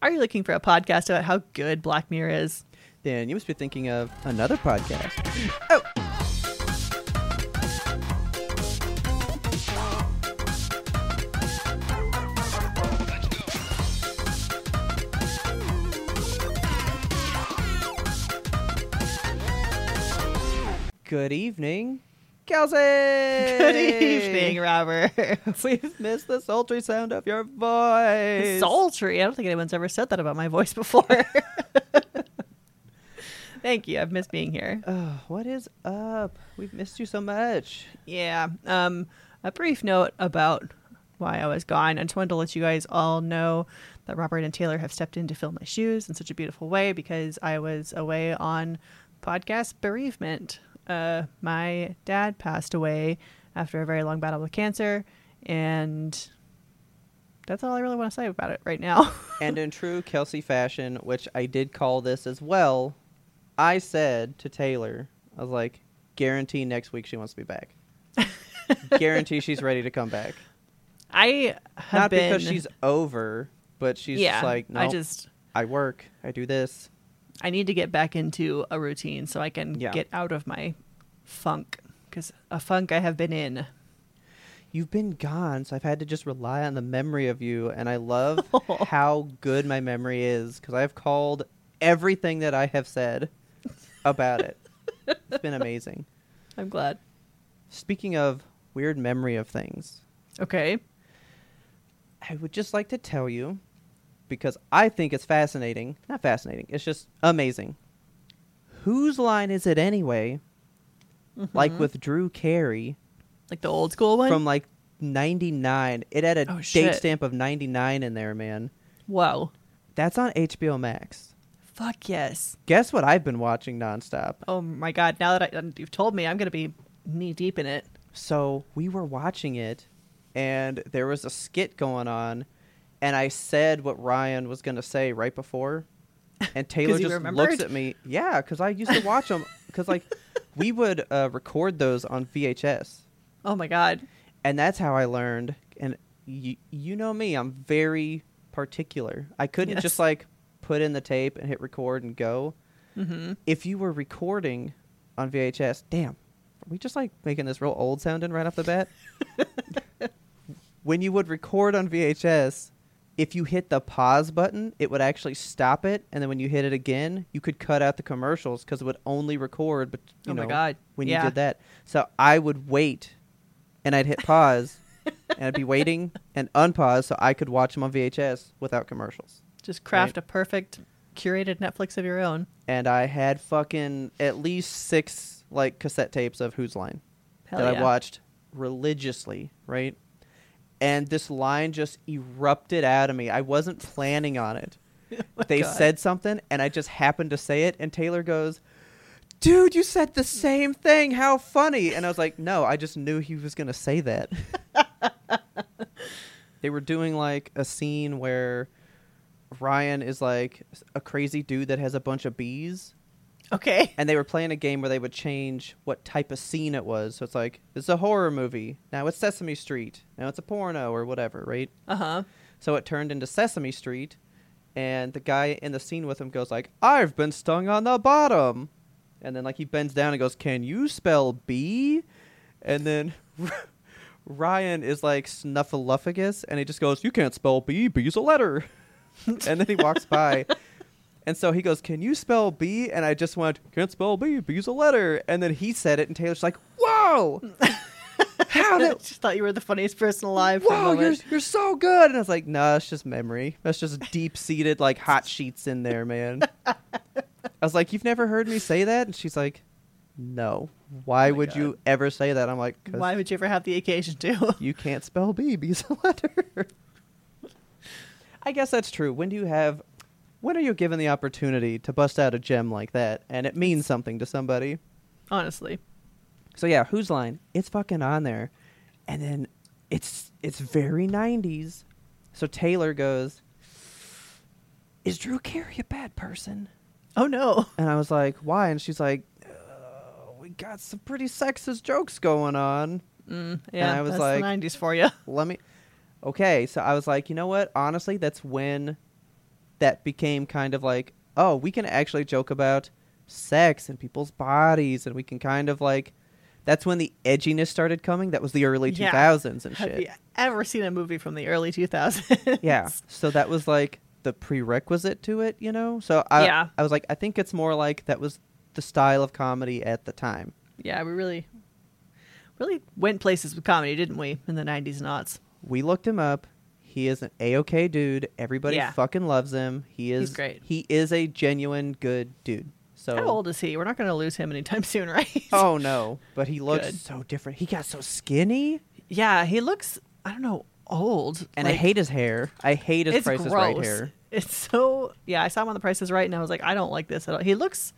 Are you looking for a podcast about how good Black Mirror is? Then you must be thinking of another podcast. Oh. Good evening, Kelsey. Good evening, Robert. We've missed the sultry sound of your voice. Sultry. I don't think anyone's ever said that about my voice before. Thank you. I've missed being here. Oh, what is up? We've missed you so much. Yeah. Um, a brief note about why I was gone. I just wanted to let you guys all know that Robert and Taylor have stepped in to fill my shoes in such a beautiful way because I was away on podcast bereavement. Uh, my dad passed away after a very long battle with cancer, and that's all I really want to say about it right now. and in true Kelsey fashion, which I did call this as well, I said to Taylor, I was like, guarantee next week she wants to be back. guarantee she's ready to come back. I have Not been, because she's over, but she's yeah. just like, no, I just I work, I do this. I need to get back into a routine so I can Yeah. get out of my funk because a funk I have been in. You've been gone, so I've had to just rely on the memory of you, and I love how good my memory is because I've called everything that I have said about it. It's been amazing. I'm glad. Speaking of weird memory of things, Okay. I would just like to tell you because I think it's fascinating. Not fascinating, it's just amazing. Whose line is it anyway? Like Mhm. with Drew Carey like the old school one. from like 99. It had a Oh, date stamp of 99 in there, man. Whoa. That's on HBO Max. Fuck yes. Guess what I've been watching nonstop? Oh my god. Now that I, you've told me, I'm gonna be knee deep in it. So we were watching it, and there was a skit going on, and I said what Ryan was going to say right before, and Taylor just remembered? looks at me. Yeah, because I used to watch them. Because like we would uh, record those on VHS, Oh my god. and that's how I learned. And you you know me, I'm very particular. I couldn't Yes. just like put in the tape and hit record and go. Mm-hmm. if you were recording on VHS, damn, are we just like making this real old sounding right off the bat? when you would record on VHS, if you hit the pause button, it would actually stop it, and then when you hit it again, you could cut out the commercials because it would only record. But you Oh know, my god. when yeah. you did that, so I would wait, and I'd hit pause, and I'd be waiting and unpause so I could watch them on VHS without commercials. Just craft a perfect curated Netflix of your own. and I had fucking at least six like cassette tapes of Who's Line Hell that yeah. I watched religiously, right? And this line just erupted out of me. I wasn't planning on it. Oh they Oh God. said something, and I just happened to say it, and Taylor goes, "Dude, you said the same thing. How funny!" And I was like, "No, I just knew he was gonna say that." they were doing like a scene where Ryan is like a crazy dude that has a bunch of bees Okay. and they were playing a game where they would change what type of scene it was. So it's like it's a horror movie. Now it's Sesame Street. Now it's a porno or whatever, right? Uh huh. So it turned into Sesame Street, and the guy in the scene with him goes like, "I've been stung on the bottom," and then like he bends down and goes, "Can you spell B?" And then Ryan is like snuffleupagus, and he just goes, "You can't spell B. Bee's a letter." and then he walks by. And so he goes, "Can you spell B?" And I just went, "Can't spell B. B's a letter." And then he said it, and Taylor's like, "Whoa, how did? just thought you were the funniest person alive. For a Whoa, you're you're so good!" And I was like, "No, it's just memory. That's just deep seated like hot sheets in there, man." I was like, "You've never heard me say that?" And she's like, "No. Why Oh would you ever say that?" I'm like, Why would you ever have the occasion to? you can't spell B. B's a letter." I guess that's true. When do you have when are you given the opportunity to bust out a gem like that and it means something to somebody? Honestly. So yeah, whose line? It's fucking on there, and then it's it's very '90s. So Taylor goes, "Is Drew Carey a bad person?" Oh no. And I was like, "Why?" And she's like, uh, "We got some pretty sexist jokes going on." Mm, yeah, I was that's like- the '90s for you. Let me. Okay, so I was like, you know what? Honestly, that's when that became kind of like, oh, we can actually joke about sex and people's bodies, and we can kind of like. That's when the edginess started coming. That was the early Yeah. 2000s and Have shit. Have you ever seen a movie from the early 2000s? Yeah. So that was like the prerequisite to it, you know? So I Yeah. I was like, I think it's more like that was the style of comedy at the time. yeah, we really, really went places with comedy, didn't we, in the '90s and aughts? We looked him up. He is an A-OK dude. Everybody Yeah. fucking loves him. He is He's great. He is a genuine good dude. So How old is he? We're not going to lose him anytime soon, right? Oh no, but he looks Good. so different. He got so skinny, yeah, he looks. I don't know, old. and I Like, hate his hair. I hate his it's Price is gross. Right hair. It's so yeah. I saw him on The Price is Right, and I was like, I don't like this at all. He looks,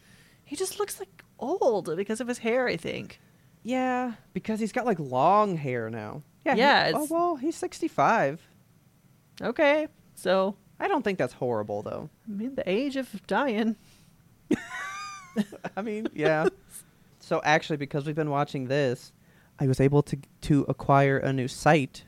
he just looks like old because of his hair. I think. Yeah, because he's got like long hair now. Yeah. he- Yeah, oh it's- well, he's sixty-five. Okay, so I don't think that's horrible though. I mean, the age of dying. I mean, yeah. so actually, because we've been watching this, I was able to to acquire a new site,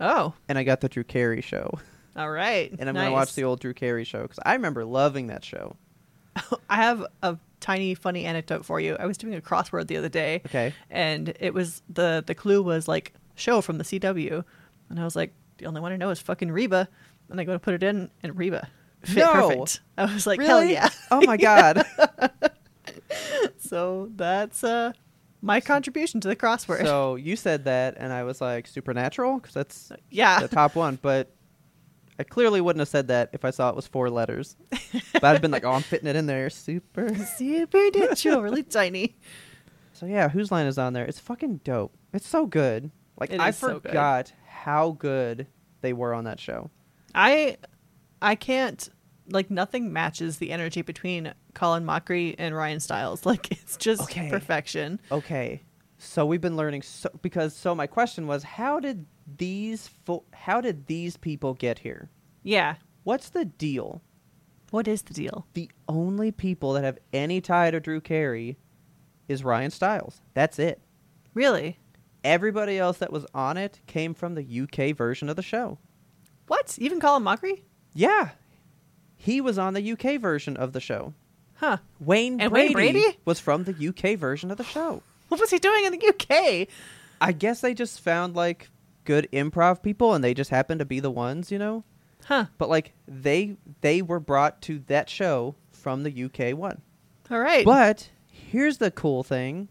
Oh, and I got the Drew Carey show, all right. and I'm gonna watch the old Drew Carey show because I remember loving that show. I have a tiny funny anecdote for you. I was doing a crossword the other day. Okay. And it was the the clue was like show from the CW, and I was like, the only one I know is fucking Reba, and I go to put it in, and Reba fit No. perfect. I was like, hell yeah. Oh my god. So that's uh my contribution to the crossword. so you said that, and I was like supernatural because that's yeah. the top one, but. I clearly wouldn't have said that if I saw it was four letters. But I'd been like, "Oh, I'm fitting it in there, super." Supernatural, really tiny. So yeah, whose line is on there? It's fucking dope. It's so good. Like It I is so forgot how good they were on that show. I I can't like nothing matches the energy between Colin Mochrie and Ryan Stiles. Like it's just Okay. perfection. Okay, so we've been learning so because so my question was how did these fo- how did these people get here? Yeah. What's the deal? What is the deal? The only people that have any tie to Drew Carey is Ryan Stiles. That's it. Really? Everybody else that was on it came from the UK version of the show. What? Even Colin Mochrie? Yeah. He was on the UK version of the show. Huh. Wayne And Brady, Wayne Brady? was from the UK version of the show. What was he doing in the UK? I guess they just found like good improv people and they just happened to be the ones, you know? Huh. But like they they were brought to that show from the UK one. All right. But here's the cool thing.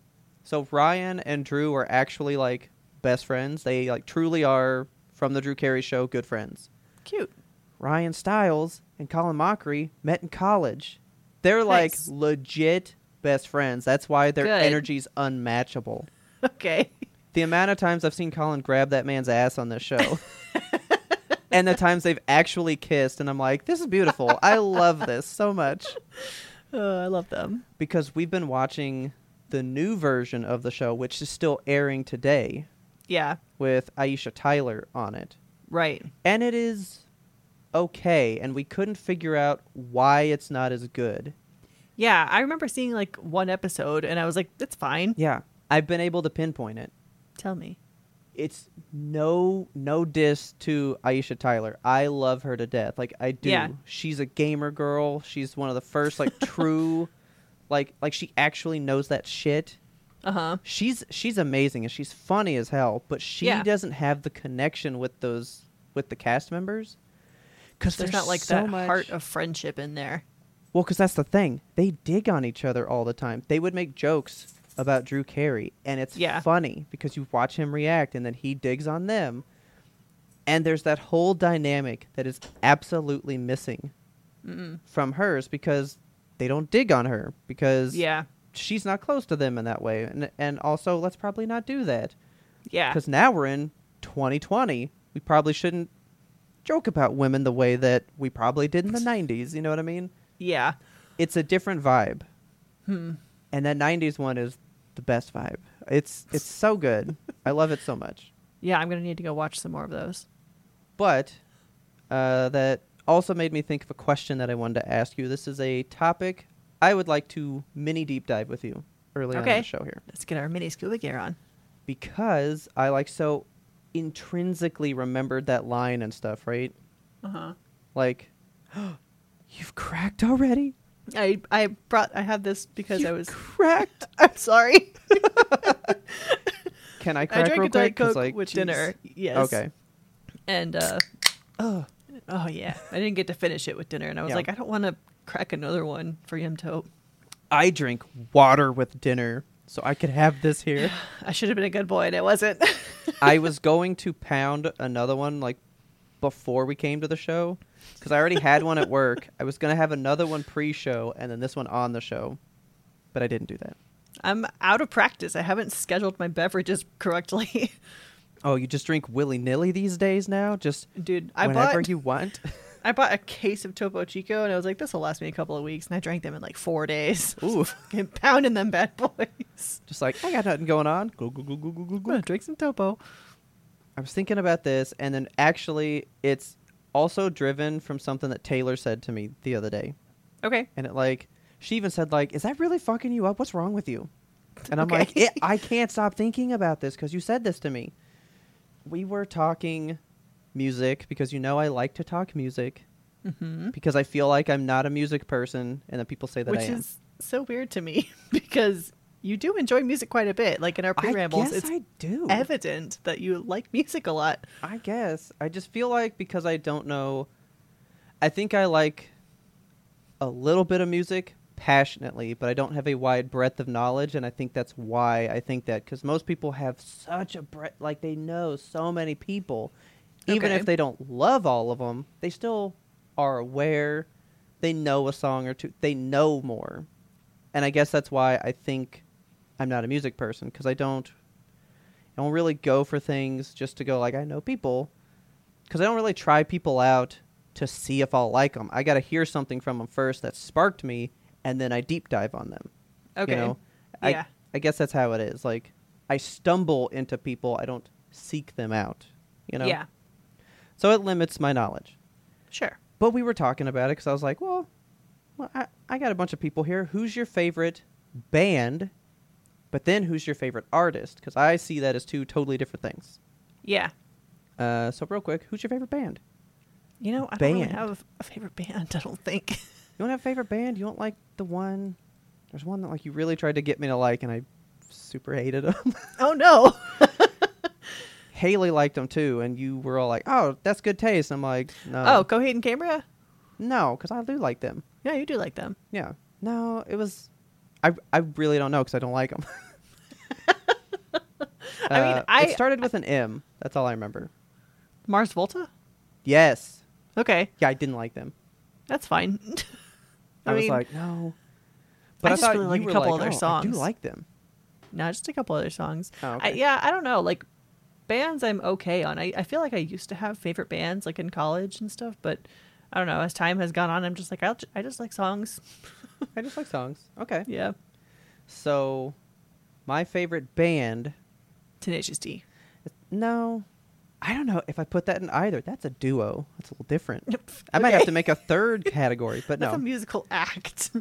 So Ryan and Drew are actually like best friends. They like truly are from the Drew Carey show good friends. Cute. Ryan Stiles and Colin Mochrie met in college. They're like Nice. legit best friends. That's why their Good. energy's unmatchable. Okay. The amount of times I've seen Colin grab that man's ass on this show. and the times they've actually kissed and I'm like, this is beautiful. I love this so much Uh, I love them. because we've been watching the new version of the show which is still airing today Yeah. with Aisha Tyler on it. Right. And it is okay and we couldn't figure out why it's not as good. Yeah. I remember seeing like one episode and I was like, that's fine. Yeah, I've been able to pinpoint it. Tell me. It's no no diss to Aisha Tyler. I love her to death. Like I do. Yeah. She's a gamer girl. She's one of the first like true like like she actually knows that shit. Uh huh. She's she's amazing and she's funny as hell, but she Yeah. doesn't have the connection with those with the cast members. Cuz There's not like that heart of friendship in there. Well, because that's the thing. They dig on each other all the time. They would make jokes about Drew Carey, and it's Yeah. funny because you watch him react, and then he digs on them. And there's that whole dynamic that is absolutely missing from hers because they don't dig on her because Yeah. she's not close to them in that way. And and also, let's probably not do that Yeah. because now we're in 2020. We probably shouldn't joke about women the way that we probably did in the 90s. You know what I mean? Yeah. It's a different vibe. Hmm. And that 90s one is the best vibe. It's it's so good. I love it so much. Yeah, I'm gonna need to go watch some more of those. But uh, that also made me think of a question that I wanted to ask you. This is a topic I would like to mini deep dive with you early on in the show here. Let's get our mini scuba gear on. Because I like so intrinsically remembered that line and stuff, right? Uh huh. Like, you've cracked already? I I brought I had this because I was cracked. I'm sorry. Can I I crack drank real a diet coke like, with jeez. dinner. Yes. Okay. And uh Ugh. Oh yeah, I didn't get to finish it with dinner, and I was Yeah. like, I don't want to crack another one for him to. I drink water with dinner, so I could have this here. I should have been a good boy, and it wasn't. I was going to pound another one like before we came to the show because I already had one at work. I was gonna have another one pre-show and then this one on the show, but I didn't do that. I'm out of practice. I haven't scheduled my beverages correctly. Oh, you just drink willy nilly these days now? Just Dude, I whenever bought you want? I bought a case of Topo Chico, and I was like, this will last me a couple of weeks, and I drank them in like four days. Ooh. Fucking pounding them bad boys. just like I got nothing going on. Go go go go go go gonna go. drink some Topo. I was thinking about this, and then actually, it's also driven from something that Taylor said to me the other day. Okay. and it like she even said like is that really fucking you up what's wrong with you and i'm Okay. like i can't stop thinking about this because you said this to me we were talking music because you know i like to talk music Mm-hmm. because i feel like i'm not a music person and then people say that Which i am is so weird to me because you do enjoy music quite a bit. Like in our pre-rambles, it's I do. evident that you like music a lot. I guess. I just feel like because I don't know I think I like a little bit of music passionately, but I don't have a wide breadth of knowledge and I think that's why I think that cuz most people have such a breadth like they know so many people even Okay. if they don't love all of them, they still are aware they know a song or two. They know more. And I guess that's why I think I'm not a music person because I don't I don't really go for things just to go like I know people because I don't really try people out to see if I'll like them. I got to hear something from them first that sparked me, and then I deep dive on them. Okay. You know? Yeah. I, I guess that's how it is. Like I stumble into people. I don't seek them out. You know. Yeah. So it limits my knowledge. Sure. But we were talking about it because I was like, well, well I, I got a bunch of people here. Who's your favorite band? But then who's your favorite artist? Because I see that as two totally different things. Yeah. Uh, so real quick, who's your favorite band? You know, I don't really Band. have a favorite band. I don't think. You don't have a favorite band? You don't like the one? There's one that like you really tried to get me to like, and I super hated them. oh no. Haley liked them too, and you were all like, "Oh, that's good taste." I'm like, "No, oh, Coheed and Cambria. no," because I do like them. Yeah, you do like them. Yeah, no, it was. I I really don't know because I don't like them. I mean, uh, I- it started with an M. That's all I remember. Mars Volta. Yes, Okay, yeah, I didn't like them. that's fine. I, I, was mean, like, no. But I, just thought really you like a couple like, other "Oh, I do like them. no, just a couple other songs. Oh, I, yeah, I don't know. Like bands, I'm okay on. I, I feel like I used to have favorite bands like in college and stuff, but I don't know. As time has gone on, I'm just like I'll, j- I just like songs. I just like songs. Okay. Yeah, So, my favorite band. Tenacious D. No, I don't know if I put that in either. That's a duo. That's a little different. I might have to make a third category, but That's no. That's a musical act.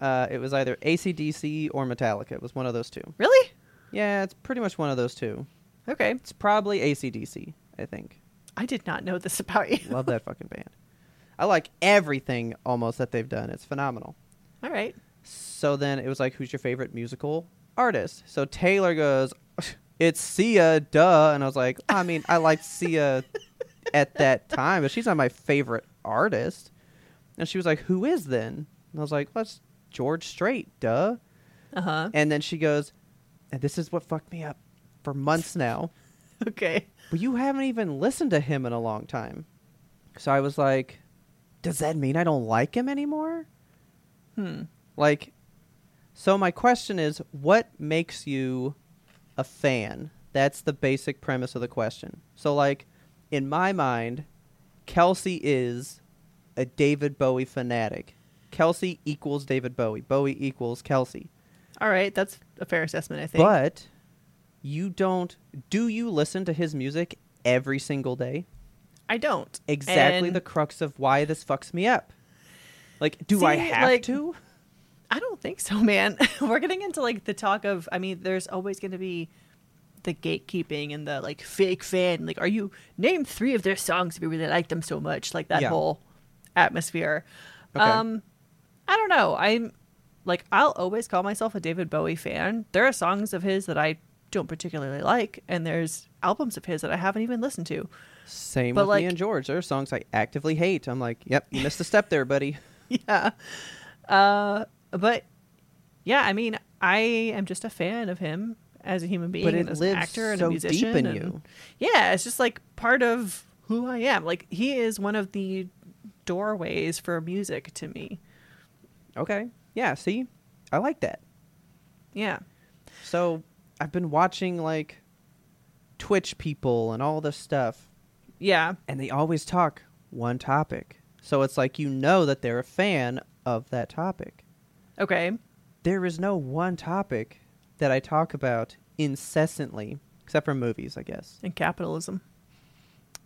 Uh, it was either ACDC or Metallica. It was one of those two. really? Yeah, it's pretty much one of those two. Okay. It's probably ACDC, I think. I did not know this about you. Love that fucking band. I like everything almost that they've done. It's phenomenal. All right. So then it was like, who's your favorite musical artist? So Taylor goes, it's Sia, duh. And I was like, I mean, I liked Sia at that time, but she's not my favorite artist. And she was like, who is then? And I was like, well, it's George Strait, duh. Uh huh. And then she goes, and this is what fucked me up for months now. Okay. But you haven't even listened to him in a long time. So I was like, does that mean I don't like him anymore? Hmm. Like, so my question is, what makes you a fan? That's the basic premise of the question. So, like, in my mind, Kelsey is a David Bowie fanatic. Kelsey equals David Bowie. Bowie equals Kelsey. All right, that's a fair assessment, I think. But you don't. Do you listen to his music every single day? I don't. Exactly And the crux of why this fucks me up. Like, do I have like- to? I don't think so, man. We're getting into like the talk of. I mean, there's always going to be the gatekeeping and the like fake fan. Like, are you name three of their songs if you really like them so much? Like that Yeah. whole atmosphere. Okay. Um, I don't know. I'm like I'll always call myself a David Bowie fan. There are songs of his that I don't particularly like, and there's albums of his that I haven't even listened to. Same but, with like- me and George. There are songs I actively hate. I'm like, yep, you missed a step there, buddy. yeah. Uh, but yeah, I mean, I am just a fan of him as a human being But and it as lives an actor and so a deep musician. in and- you. Yeah, it's just like part of who I am. Like he is one of the doorways for music to me. Okay. Yeah, see? I like that. Yeah. So I've been watching like Twitch people and all this stuff, Yeah. and they always talk one topic. So it's like you know that they're a fan of that topic. Okay. There is no one topic that I talk about incessantly, except for movies, I guess. And capitalism.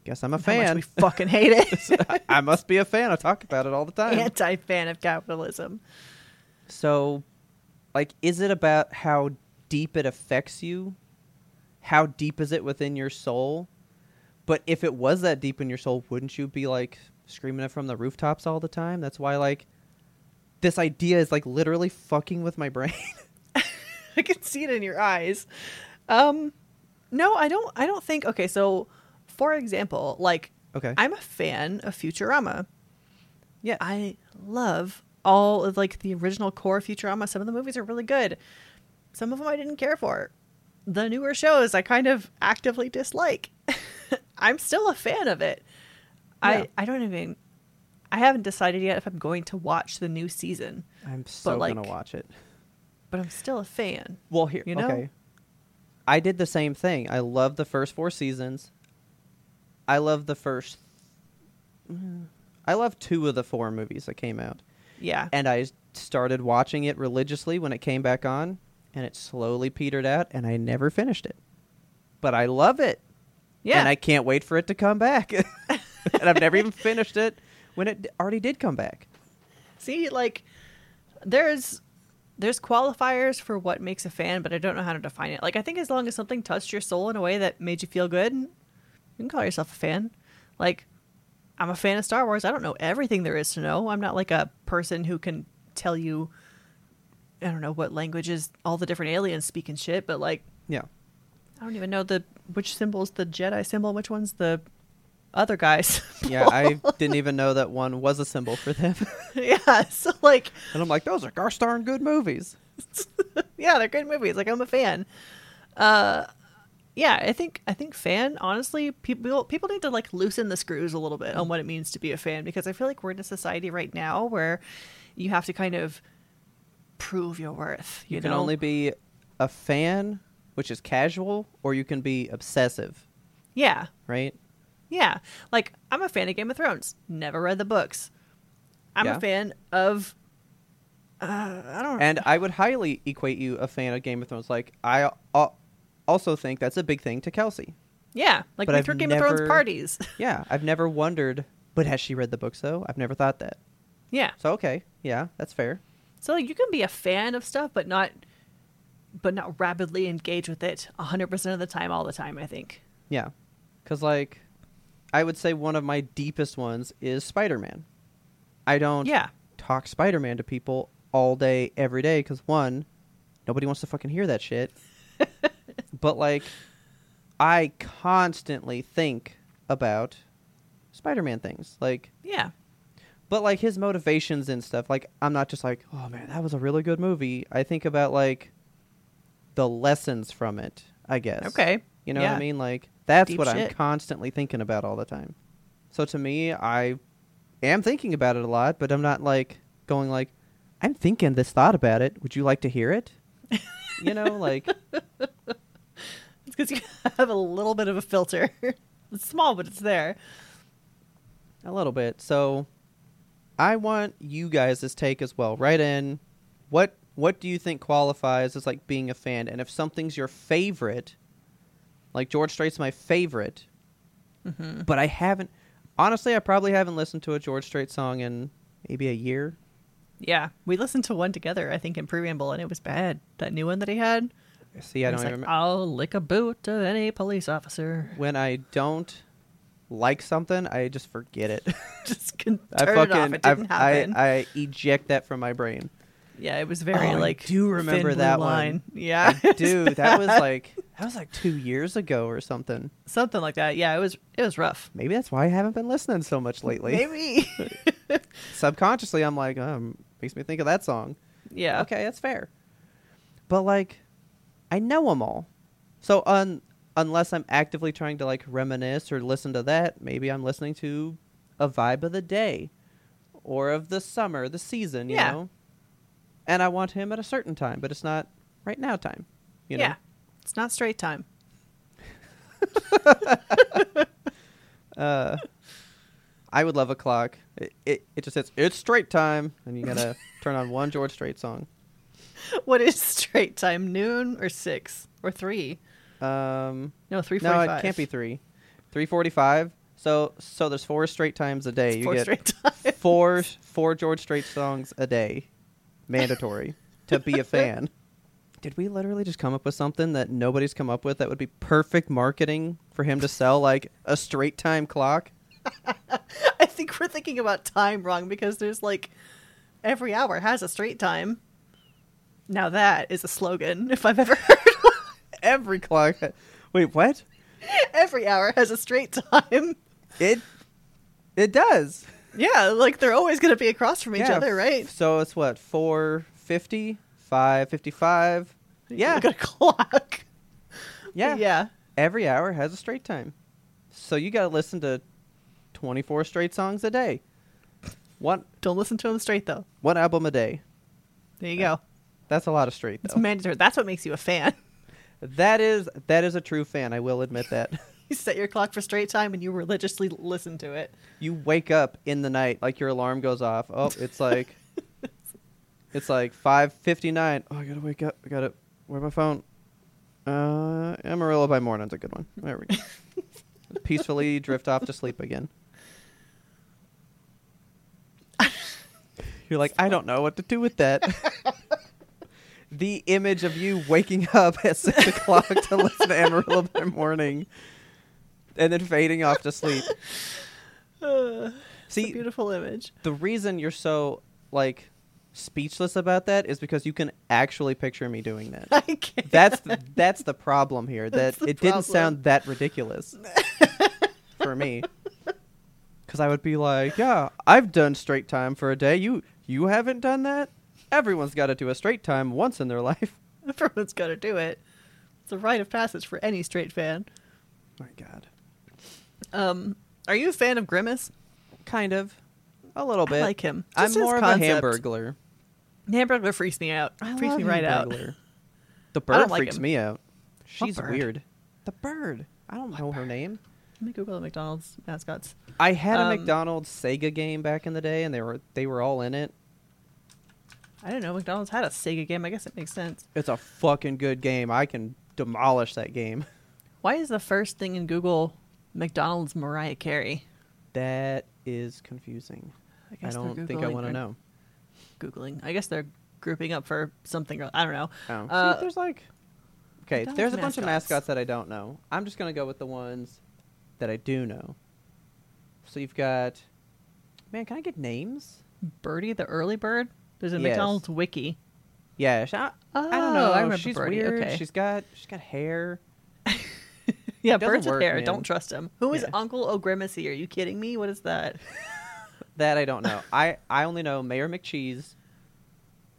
Guess I'm a fan. we fucking hate it. I must be a fan. I talk about it all the time. Anti fan of capitalism. So, like, is it about how deep it affects you? How deep is it within your soul? But if it was that deep in your soul, wouldn't you be like screaming it from the rooftops all the time? That's why, like, this idea is like literally fucking with my brain. I can see it in your eyes. Um, no, I don't. I don't think. Okay, so for example, like okay. I'm a fan of Futurama. yeah. I love all of like the original core Futurama. Some of the movies are really good. Some of them I didn't care for. The newer shows I kind of actively dislike. I'm still a fan of it. Yeah. I I don't even. I haven't decided yet if I'm going to watch the new season, I'm so like- gonna watch it. but I'm still a fan. Well, here, You know? okay. I did the same thing. I loved the first four seasons. I love the first. Mm, I love two of the four movies that came out, Yeah. and I started watching it religiously when it came back on, and it slowly petered out, and I never finished it. But I love it, Yeah. and I can't wait for it to come back. and I've never even finished it when it already did come back. See, like there's there's qualifiers for what makes a fan, but I don't know how to define it. Like I think as long as something touched your soul in a way that made you feel good, you can call yourself a fan. Like I'm a fan of Star Wars. I don't know everything there is to know. I'm not like a person who can tell you I don't know what languages all the different aliens speak and shit, but like Yeah. I don't even know the which symbol's the Jedi symbol, which one's the other guys. Yeah, I didn't even know that one was a symbol for them. yeah, so like and I'm like, those are gosh darn good movies. yeah, they're good movies. Like I'm a fan. Uh, yeah, I think I think fan. Honestly, people people need to like loosen the screws a little bit on what it means to be a fan because I feel like we're in a society right now where you have to kind of prove your worth. You, You can know? only be a fan, which is casual, or you can be obsessive, yeah, right? Yeah. Like I'm a fan of Game of Thrones. Never read the books. I'm Yeah. a fan of. Uh, I don't. And I would highly equate you a fan of Game of Thrones. Like I al- also think that's a big thing to Kelsey. yeah, like but we threw Game of Thrones parties. Yeah, I've never wondered, but has she read the books though? I've never thought that. yeah. So okay, yeah, that's fair. So like, you can be a fan of stuff, but not, but not rapidly engage with it hundred percent of the time, all the time. I think. Yeah, because like, I would say one of my deepest ones is Spider Man. I don't Yeah. talk Spider Man to people all day, every day, because one, nobody wants to fucking hear that shit. but like, I constantly think about Spider Man things. Like, Yeah. but like his motivations and stuff. Like, I'm not just like, oh man, that was a really good movie. I think about like the lessons from it, I guess. Okay. You know what I mean? Like that's Deep what I'm constantly thinking about all the time. So to me, I am thinking about it a lot, but I'm not like going like, I'm thinking this thought about it. Would you like to hear it? you know, like It's because you have a little bit of a filter. it's small, but it's there. A little bit. So I want you guys' take as well. Write in what what do you think qualifies as like being a fan? And if something's your favorite, like George Strait's my favorite, Mm-hmm. but I haven't honestly I probably haven't listened to a George Strait song in maybe a year. Yeah, we listened to one together. I think in preamble, and it was bad. That new one that he had. See, I don't like, remember. I'll lick a boot of any police officer. when I don't like something, I just forget it. Just can I turn fucking it off. It I, didn't happen. I I eject that from my brain. yeah, it was very Oh, I like. do remember that one. line. Yeah, I do. That was like that was like two years ago or something. something like that. Yeah, it was. It was rough. Maybe that's why I haven't been listening so much lately. Maybe. Subconsciously, I'm like, um, makes me think of that song. yeah. Okay, that's fair. But like, I know them all. So un unless I'm actively trying to like reminisce or listen to that, maybe I'm listening to a vibe of the day or of the summer, the season, you Yeah. know. And I want him at a certain time, but it's not right now time. You know? It's not Strait time. Uh, I would love a clock. It, it, it just says it's Strait time, and you gotta turn on one George Strait song. What is Strait time? Noon or six or three? Um, No, three no, it can't be three. Three forty-five. So so there's four Strait times a day. You Four get four four George Strait songs a day, mandatory to be a fan. Did we literally just come up with something that nobody's come up with that would be perfect marketing for him to sell like a Strait time clock? I think we're thinking about time wrong because there's like every hour has a Strait time. Now that is a slogan if I've ever heard. Every clock. Wait, what? Every hour has a Strait time. It it does. Yeah, like they're always going to be across from each Yeah, other, right? So it's what, 450, 555? Yeah. Look at a clock. Yeah. Yeah. Every hour has a Strait time. So you got to listen to 24 Strait songs a day. One Don't listen to them straight though. one album a day. There you go. That's a lot of straight It's mandatory. That's what makes you a fan. that is that is a true fan, I will admit that. You set your clock for Strait time and you religiously listen to it. you wake up in the night like your alarm goes off. Oh, it's like it's like 5:59. Oh, I got to wake up. I got to where my phone? Uh, Amarillo by Morning's a good one. There we go. Peacefully drift off to sleep again. You're like, I don't know what to do with that. the image of you waking up at six o'clock to listen to Amarillo by morning, and then fading off to sleep. Uh, See, beautiful image. the reason you're so like speechless about that is because you can actually picture me doing that. I can't. That's the, that's the problem here. That it didn't sound that ridiculous for me. Because I would be like, yeah, I've done Strait time for a day. You you haven't done that. Everyone's got to do a Strait time once in their life. Everyone's got to do it. It's a rite of passage for any Strait fan. My God, Um, are you a fan of Grimace? kind of, a little bit. I like him. I'm more concept. of a hamburglar. Hamburglar freaks me out. I freaks love me right out. Hamburglar. The bird like freaks him. me out. She's bird? weird. The bird. I don't know her name. Let me Google the McDonald's mascots. I had a Um, McDonald's Sega game back in the day, and they were they were all in it. I didn't know McDonald's had a Sega game. I guess it makes sense. It's a fucking good game. I can demolish that game. Why is the first thing in Google McDonald's Mariah Carey? That is confusing. I I guess they're don't think I Googling want to know. Googling. I guess they're grouping up for something. or- I don't know. Oh, Uh, see, there's like okay, there's a bunch of mascots. mascots that I don't know. I'm just gonna go with the ones that I do know. So you've got, man, can I get names? Birdie the early bird. There's a Yes. McDonald's wiki. Yeah, sh- I, I don't Oh, know. I remember she's Birdie, weird. okay. She's got she's got hair. Yeah, doesn't birds with hair. man. Don't trust him. Who is Yeah. Uncle O'Grimacey? Are you kidding me? What is that? That I don't know. I I only know Mayor McCheese,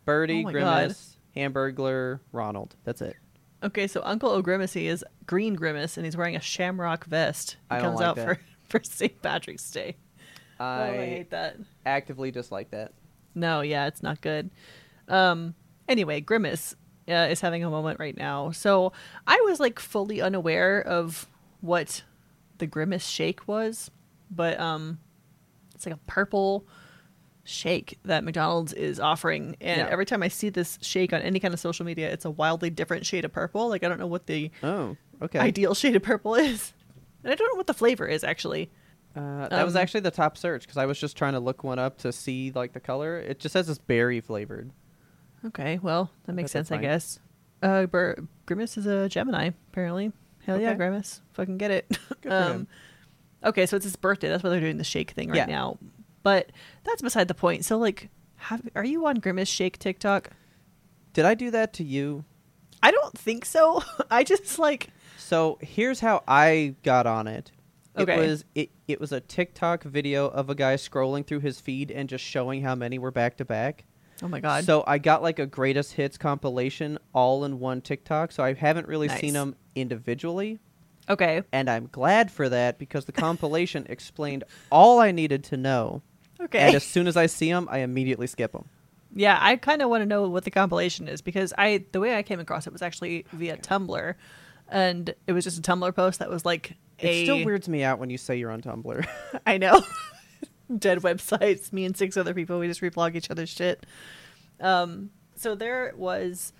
Birdie, Oh Grimace, Hamburglar, Ronald. That's it. Okay, so Uncle O'Grimacey is Green Grimace, and he's wearing a shamrock vest. He I don't comes like out that. for for St. Patrick's Day. I, oh, I hate that. actively dislike that. No, yeah, it's not good. Um. Anyway, Grimace uh, is having a moment right now. So I was like fully unaware of what the Grimace shake was, but um, it's like a purple shake that McDonald's is offering. And Yeah. every time I see this shake on any kind of social media, it's a wildly different shade of purple. Like I don't know what the Oh, okay. ideal shade of purple is. And I don't know what the flavor is actually. Uh, that was Um, actually the top search because I was just trying to look one up to see like the color. It just says it's berry flavored. Okay, well, that makes sense, I guess. Uh, Bur- Grimace is a Gemini, apparently. Hell yeah, Grimace. Fucking get it. Him. Okay, so it's his birthday. That's why they're doing the shake thing right Yeah. now. But that's beside the point. So, like, have, are you on Grimace Shake TikTok? Did I do that to you? I don't think so. I just, like, So here's how I got on it. Okay. It was it, it was a TikTok video of a guy scrolling through his feed and just showing how many were back to back. oh my God. So I got like a greatest hits compilation all in one TikTok. So I haven't really Nice. seen them individually, okay. and I'm glad for that because the compilation explained all I needed to know. Okay. And as soon as I see them, I immediately skip them. Yeah, I kind of want to know what the compilation is because I the way I came across it was actually via Tumblr, and it was just a Tumblr post that was like It a still weirds me out when you say you're on Tumblr. I know. Dead websites. Me and six other people. We just reblog each other's shit. Um, so there was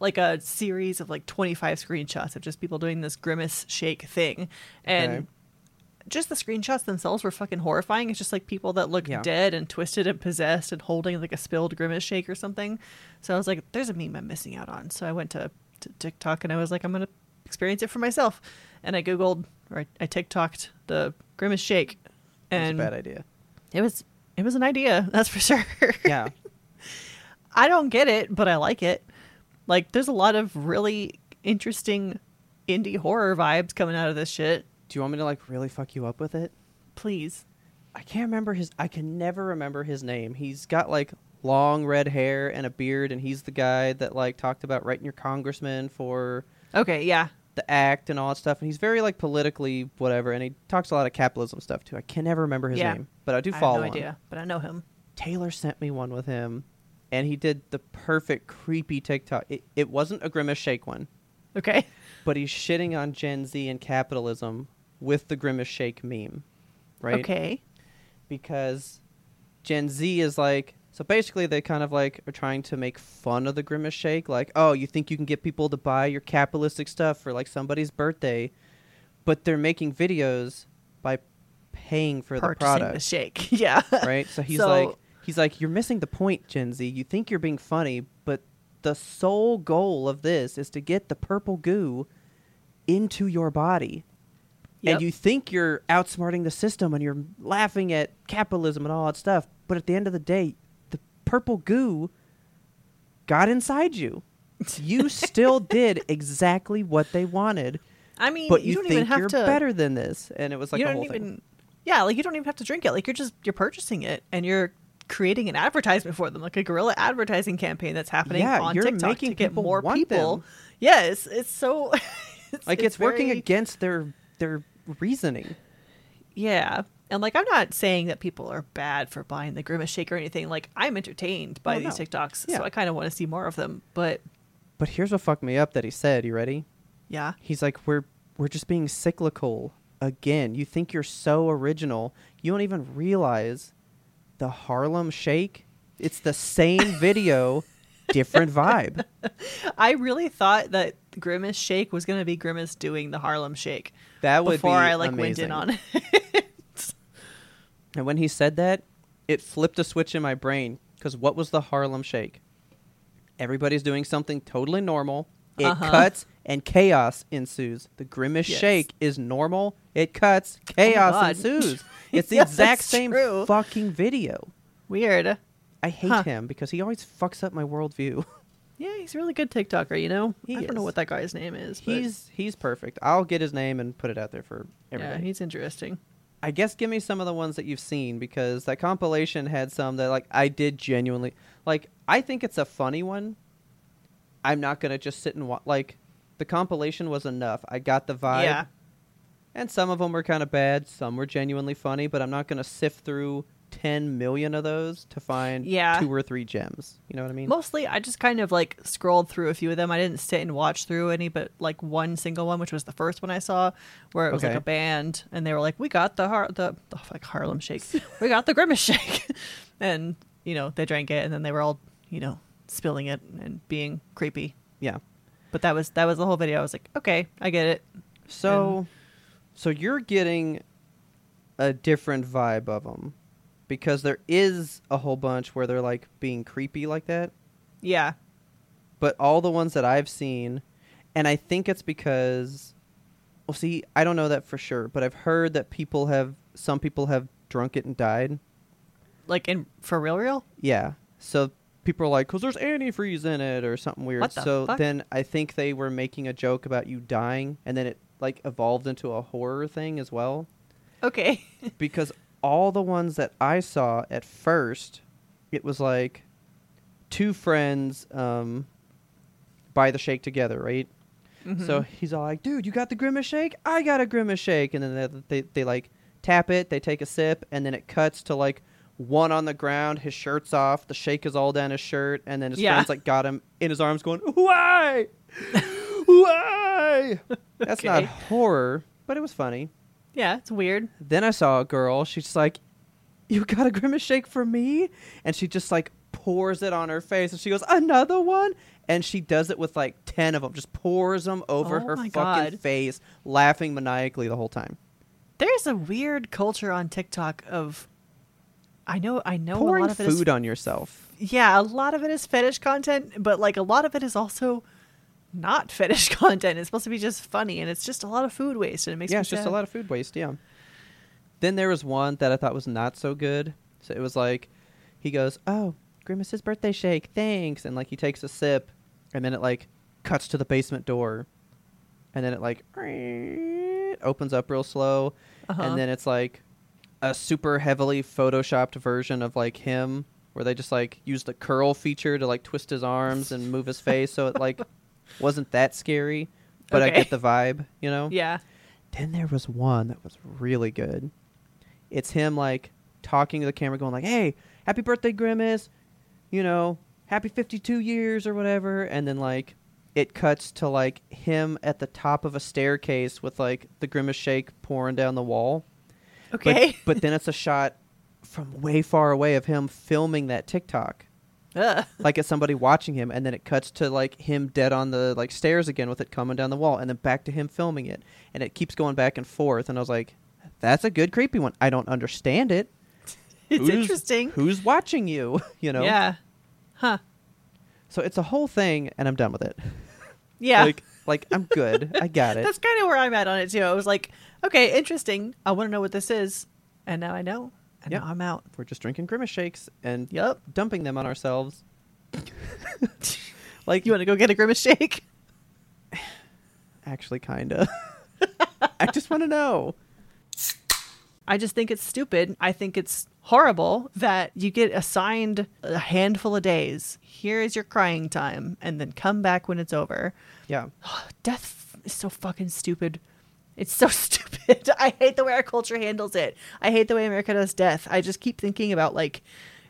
like a series of like 25 screenshots of just people doing this grimace shake thing, and Okay. just the screenshots themselves were fucking horrifying. It's just like people that look Yeah. dead and twisted and possessed and holding like a spilled grimace shake or something. So I was like, "There's a meme I'm missing out on." So I went to, to TikTok and I was like, "I'm gonna experience it for myself." And I googled or I, I TikToked the grimace shake, and a bad idea. it was it was an idea, that's for sure. Yeah. I don't get it, but I like it. Like there's a lot of really interesting indie horror vibes coming out of this shit. Do you want me to like really fuck you up with it? Please. I can't remember his. I can never remember his name. He's got like long red hair and a beard, and he's the guy that like talked about writing your congressman for Okay, yeah. the act and all that stuff. And he's very like politically whatever, and he talks a lot of capitalism stuff too. I can never remember his Yeah. name, but I do I follow have no him. idea, but I know him. Taylor sent me one with him, and he did the perfect creepy TikTok. It, it wasn't a grimace shake one, Okay. but he's shitting on Gen Z and capitalism with the grimace shake meme, right? Okay. because Gen Z is like so basically they kind of like are trying to make fun of the grimace shake like oh you think you can get people to buy your capitalistic stuff for like somebody's birthday but they're making videos by paying for the product the shake. yeah. right so he's So- like he's like you're missing the point Gen Z. You think you're being funny but the sole goal of this is to get the purple goo into your body. Yep. and you think you're outsmarting the system and you're laughing at capitalism and all that stuff but at the end of the day the purple goo got inside you. You still did exactly what they wanted I mean, but you, you, don't think even have you're to better than this. And it was like you don't whole even thing Yeah, like you don't even have to drink it. Like you're just you're purchasing it and you're creating an advertisement for them, like a guerrilla advertising campaign that's happening Yeah, on you're TikTok making to get more people. them. Yes, it's so it's, like it's, working very- against their their reasoning Yeah. And like I'm not saying that people are bad for buying the grimace shake or anything. Like I'm entertained by these no. TikToks, Yeah. so I kind of want to see more of them. But but here's what fucked me up that he said you ready yeah, He's like, we're we're just being cyclical again. You think you're so original, you don't even realize the Harlem Shake. It's the same video, different vibe. I really thought that Grimace Shake was going to be Grimace doing the Harlem Shake That would before be I like went in on it. And when he said that, it flipped a switch in my brain because what was the Harlem Shake? Everybody's doing something totally normal. It Uh-huh. cuts and chaos ensues. The Grimace Yes. Shake is normal. It cuts, chaos oh God. ensues. It's the Yeah, exact that's same true. fucking video. Weird. I hate Huh. him because he always fucks up my worldview. Yeah, he's a really good TikToker. You know, He I don't know is. what that guy's name is. but he's he's perfect. I'll get his name and put it out there for yeah, everybody. he's interesting. I guess give me some of the ones that you've seen because that compilation had some that like I did genuinely like. I think it's a funny one. I'm not gonna just sit and watch. Like the compilation was enough. I got the vibe. Yeah. And some of them were kind of bad. Some were genuinely funny, but I'm not gonna sift through ten million of those to find Yeah. two or three gems. You know what I mean? Mostly, I just kind of like scrolled through a few of them. I didn't sit and watch through any, but like one single one, which was the first one I saw, where it was like a band, and they were like, "We got the Har- the oh, like Harlem Shake, we got the Grimace Shake," and you know they drank it, and then they were all you know spilling it and being creepy. yeah. But that was that was the whole video. I was like, okay, I get it. So, so you're getting a different vibe of them because there is a whole bunch where they're like being creepy like that. Yeah, But all the ones that I've seen, and I think it's because, well, see, I don't know that for sure, but I've heard that people have, some people have drunk it and died. like in for real, real. Yeah. So people are like, because there's antifreeze in it or something weird. So fuck? then I think they were making a joke about you dying, and then it like evolved into a horror thing as well. Okay, because all the ones that I saw at first, it was like two friends um, buy the shake together, right? So Mhm. he's all like, "Dude, you got the grimace shake? I got a grimace shake." And then they, they they like tap it, they take a sip, and then it cuts to like one on the ground, his shirt's off, the shake is all down his shirt, and then his Yeah. friends like got him in his arms, going, "Why, why?" That's not horror, but it was funny. yeah, it's weird. Then I saw a girl. She's just like, "You got a grimace shake for me?" And she just like pours it on her face, and she goes, "Another one." And she does it with like ten of them, just pours them over Oh her my fucking God. face, laughing maniacally the whole time. There's a weird culture on TikTok of. I know, I know. a Pouring lot of it is food on yourself. yeah, a lot of it is fetish content, but like a lot of it is also not fetish content. It's supposed to be just funny, and it's just a lot of food waste, and it makes Yeah, it's just a lot of food waste. Yeah. Then there was one that I thought was not so good. So it was like, he goes, "Oh, Grimace's birthday shake, thanks," and like he takes a sip, and then it like cuts to the basement door, and then it like opens up real slow, Uh-huh. and then it's like a super heavily photoshopped version of like him, where they just like use the curl feature to like twist his arms and move his face, so it like wasn't that scary, but I get the vibe, you know. Yeah. Then there was one that was really good. It's him like talking to the camera, going like, "Hey, happy birthday, Grimace! You know, happy 52 years or whatever." And then like it cuts to like him at the top of a staircase with like the Grimace shake pouring down the wall. But- Okay. But, then it's a shot from way far away of him filming that TikTok. Ugh. Like it's somebody watching him, and then it cuts to like him dead on the like stairs again with it coming down the wall, and then back to him filming it, and it keeps going back and forth. And I was like, "That's a good creepy one. I don't understand it. it's Who's- interesting. Who's watching you? You know? Yeah. Huh. So it's a whole thing, and I'm done with it. Yeah. Like, like I'm good. I got it. That's kind of where I'm at on it too. I was like, okay, interesting. I want to know what this is, and now I know, and Yep. I'm out. We're just drinking grimace shakes and Yep. dumping them on ourselves. like You want to go get a grimace shake? actually, kinda. I just want to know. I just think it's stupid. I think it's horrible that you get assigned a handful of days. Here is your crying time, and then come back when it's over. Yeah. Death is so fucking stupid. It's so stupid. I hate the way our culture handles it. I hate the way America does death. I just keep thinking about like,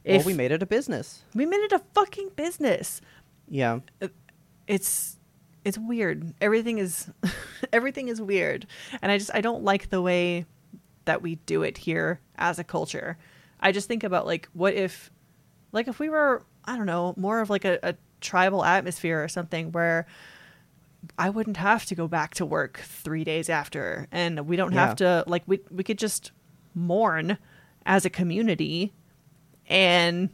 if well, we made it a business. we made it a fucking business. Yeah. Uh, it's it's weird. Everything is everything is weird. And I just I don't like the way that we do it here as a culture. I just think about like what if like if we were I don't know, more of like a, a tribal atmosphere or something where I wouldn't have to go back to work three days after and we don't have to like we we could just mourn as a community and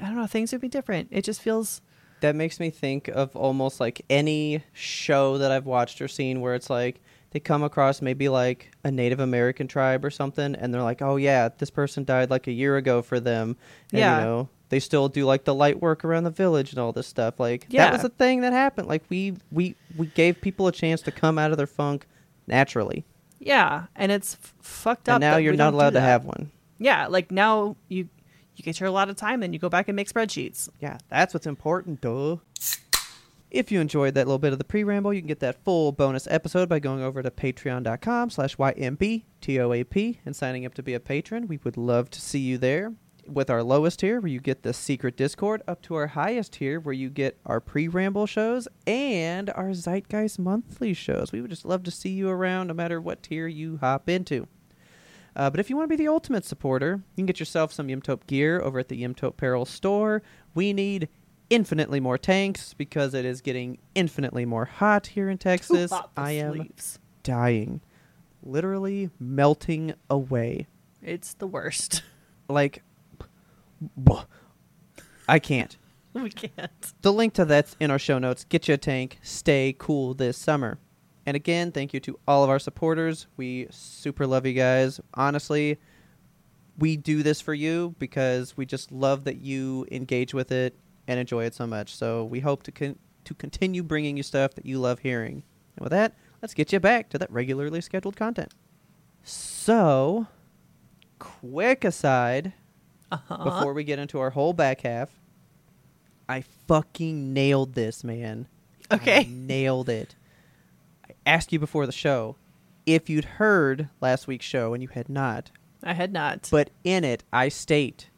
I don't know, things would be different. It just feels that makes me think of almost like any show that I've watched or seen where it's like they come across maybe like a Native American tribe or something, and they're like, "Oh yeah, this person died like a year ago for them." And, Yeah. you know, they still do like the light work around the village and all this stuff. Like Yeah. that was a thing that happened. Like we we we gave people a chance to come out of their funk naturally, Yeah, and it's f- fucked up. and now you're not allowed to have one. Yeah, like now you you get your allotted time, then you go back and make spreadsheets. Yeah, that's what's important, duh. If you enjoyed that little bit of the pre-ramble, you can get that full bonus episode by going over to patreon.com slash YMBTOAP and signing up to be a patron. We would love to see you there. With our lowest tier, where you get the secret Discord, up to our highest tier, where you get our pre-ramble shows and our Zeitgeist monthly shows. We would just love to see you around no matter what tier you hop into. Uh, but if you want to be the ultimate supporter, you can get yourself some Yimtope gear over at the Yimtope Peril store. We need infinitely more tanks because it is getting infinitely more hot here in Texas. I am sleeves. dying, literally melting away. It's the worst. Like. I can't. we can't. The link to that's in our show notes. Get you a tank. Stay cool this summer. And again, thank you to all of our supporters. We super love you guys. Honestly, we do this for you because we just love that you engage with it and enjoy it so much. So we hope to con- to continue bringing you stuff that you love hearing. And with that, let's get you back to that regularly scheduled content. So, quick aside Uh-huh. before we get into our whole back half. I fucking nailed this, man. I Okay. nailed it. I asked you before the show if you'd heard last week's show, and you had not. I had not. But in it, I state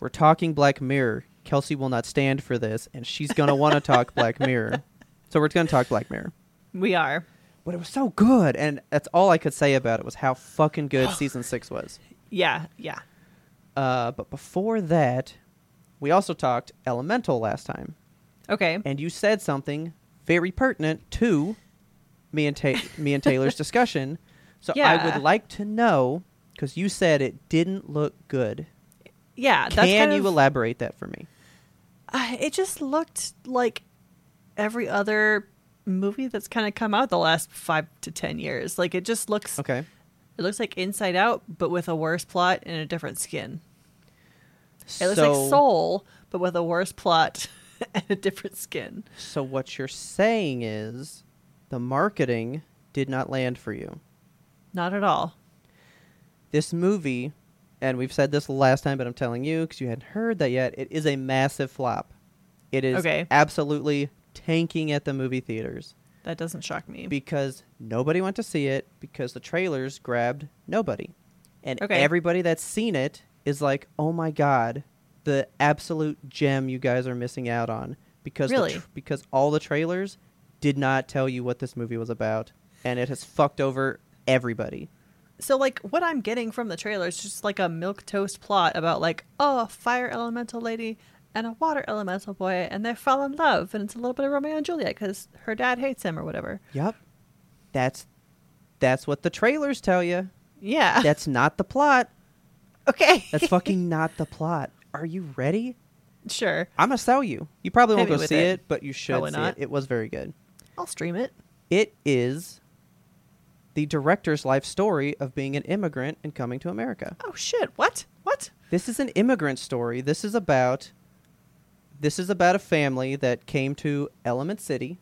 we're talking Black Mirror. Kelsey will not stand for this, and she's going to want to talk Black Mirror. So we're going to talk Black Mirror. we are. But it was so good, and that's all I could say about it was how fucking good season six was. Yeah, yeah. Uh, but before that, we also talked Elemental last time, Okay. and you said something very pertinent to me and Ta- me and Taylor's discussion. So I Yeah. would like to know because you said it didn't look good. Yeah, that's Can kind you of, elaborate that for me? Uh, it just looked like every other movie that's kind of come out the last five to ten years. Like it just looks. Okay. It looks like Inside Out, but with a worse plot and a different skin. It looks so, like Soul, but with a worse plot and a different skin. So what you're saying is the marketing did not land for you. Not at all. this movie, and we've said this last time, but I'm telling you because you hadn't heard that yet, it is a massive flop. It is Okay. absolutely tanking at the movie theaters That doesn't shock me. because nobody went to see it because the trailers grabbed nobody. And Okay. everybody that's seen it is like, oh my god, the absolute gem you guys are missing out on because the Really? tr- because all the trailers did not tell you what this movie was about, and it has fucked over everybody. So like what I'm getting from the trailer is just like a milquetoast plot about like oh a fire elemental lady and a water elemental boy and they fall in love and it's a little bit of Romeo and Juliet because her dad hates him or whatever. Yep. That's that's what the trailers tell you. Yeah. That's not the plot. okay. That's fucking not the plot. Are you ready? sure. I'm gonna sell you. You probably won't Hit me go with see it. it. but you should Probably see not. it. It was very good. I'll stream it. It is the director's life story of being an immigrant and coming to America. Oh shit! What? What? This is an immigrant story. This is about this is about a family that came to Element City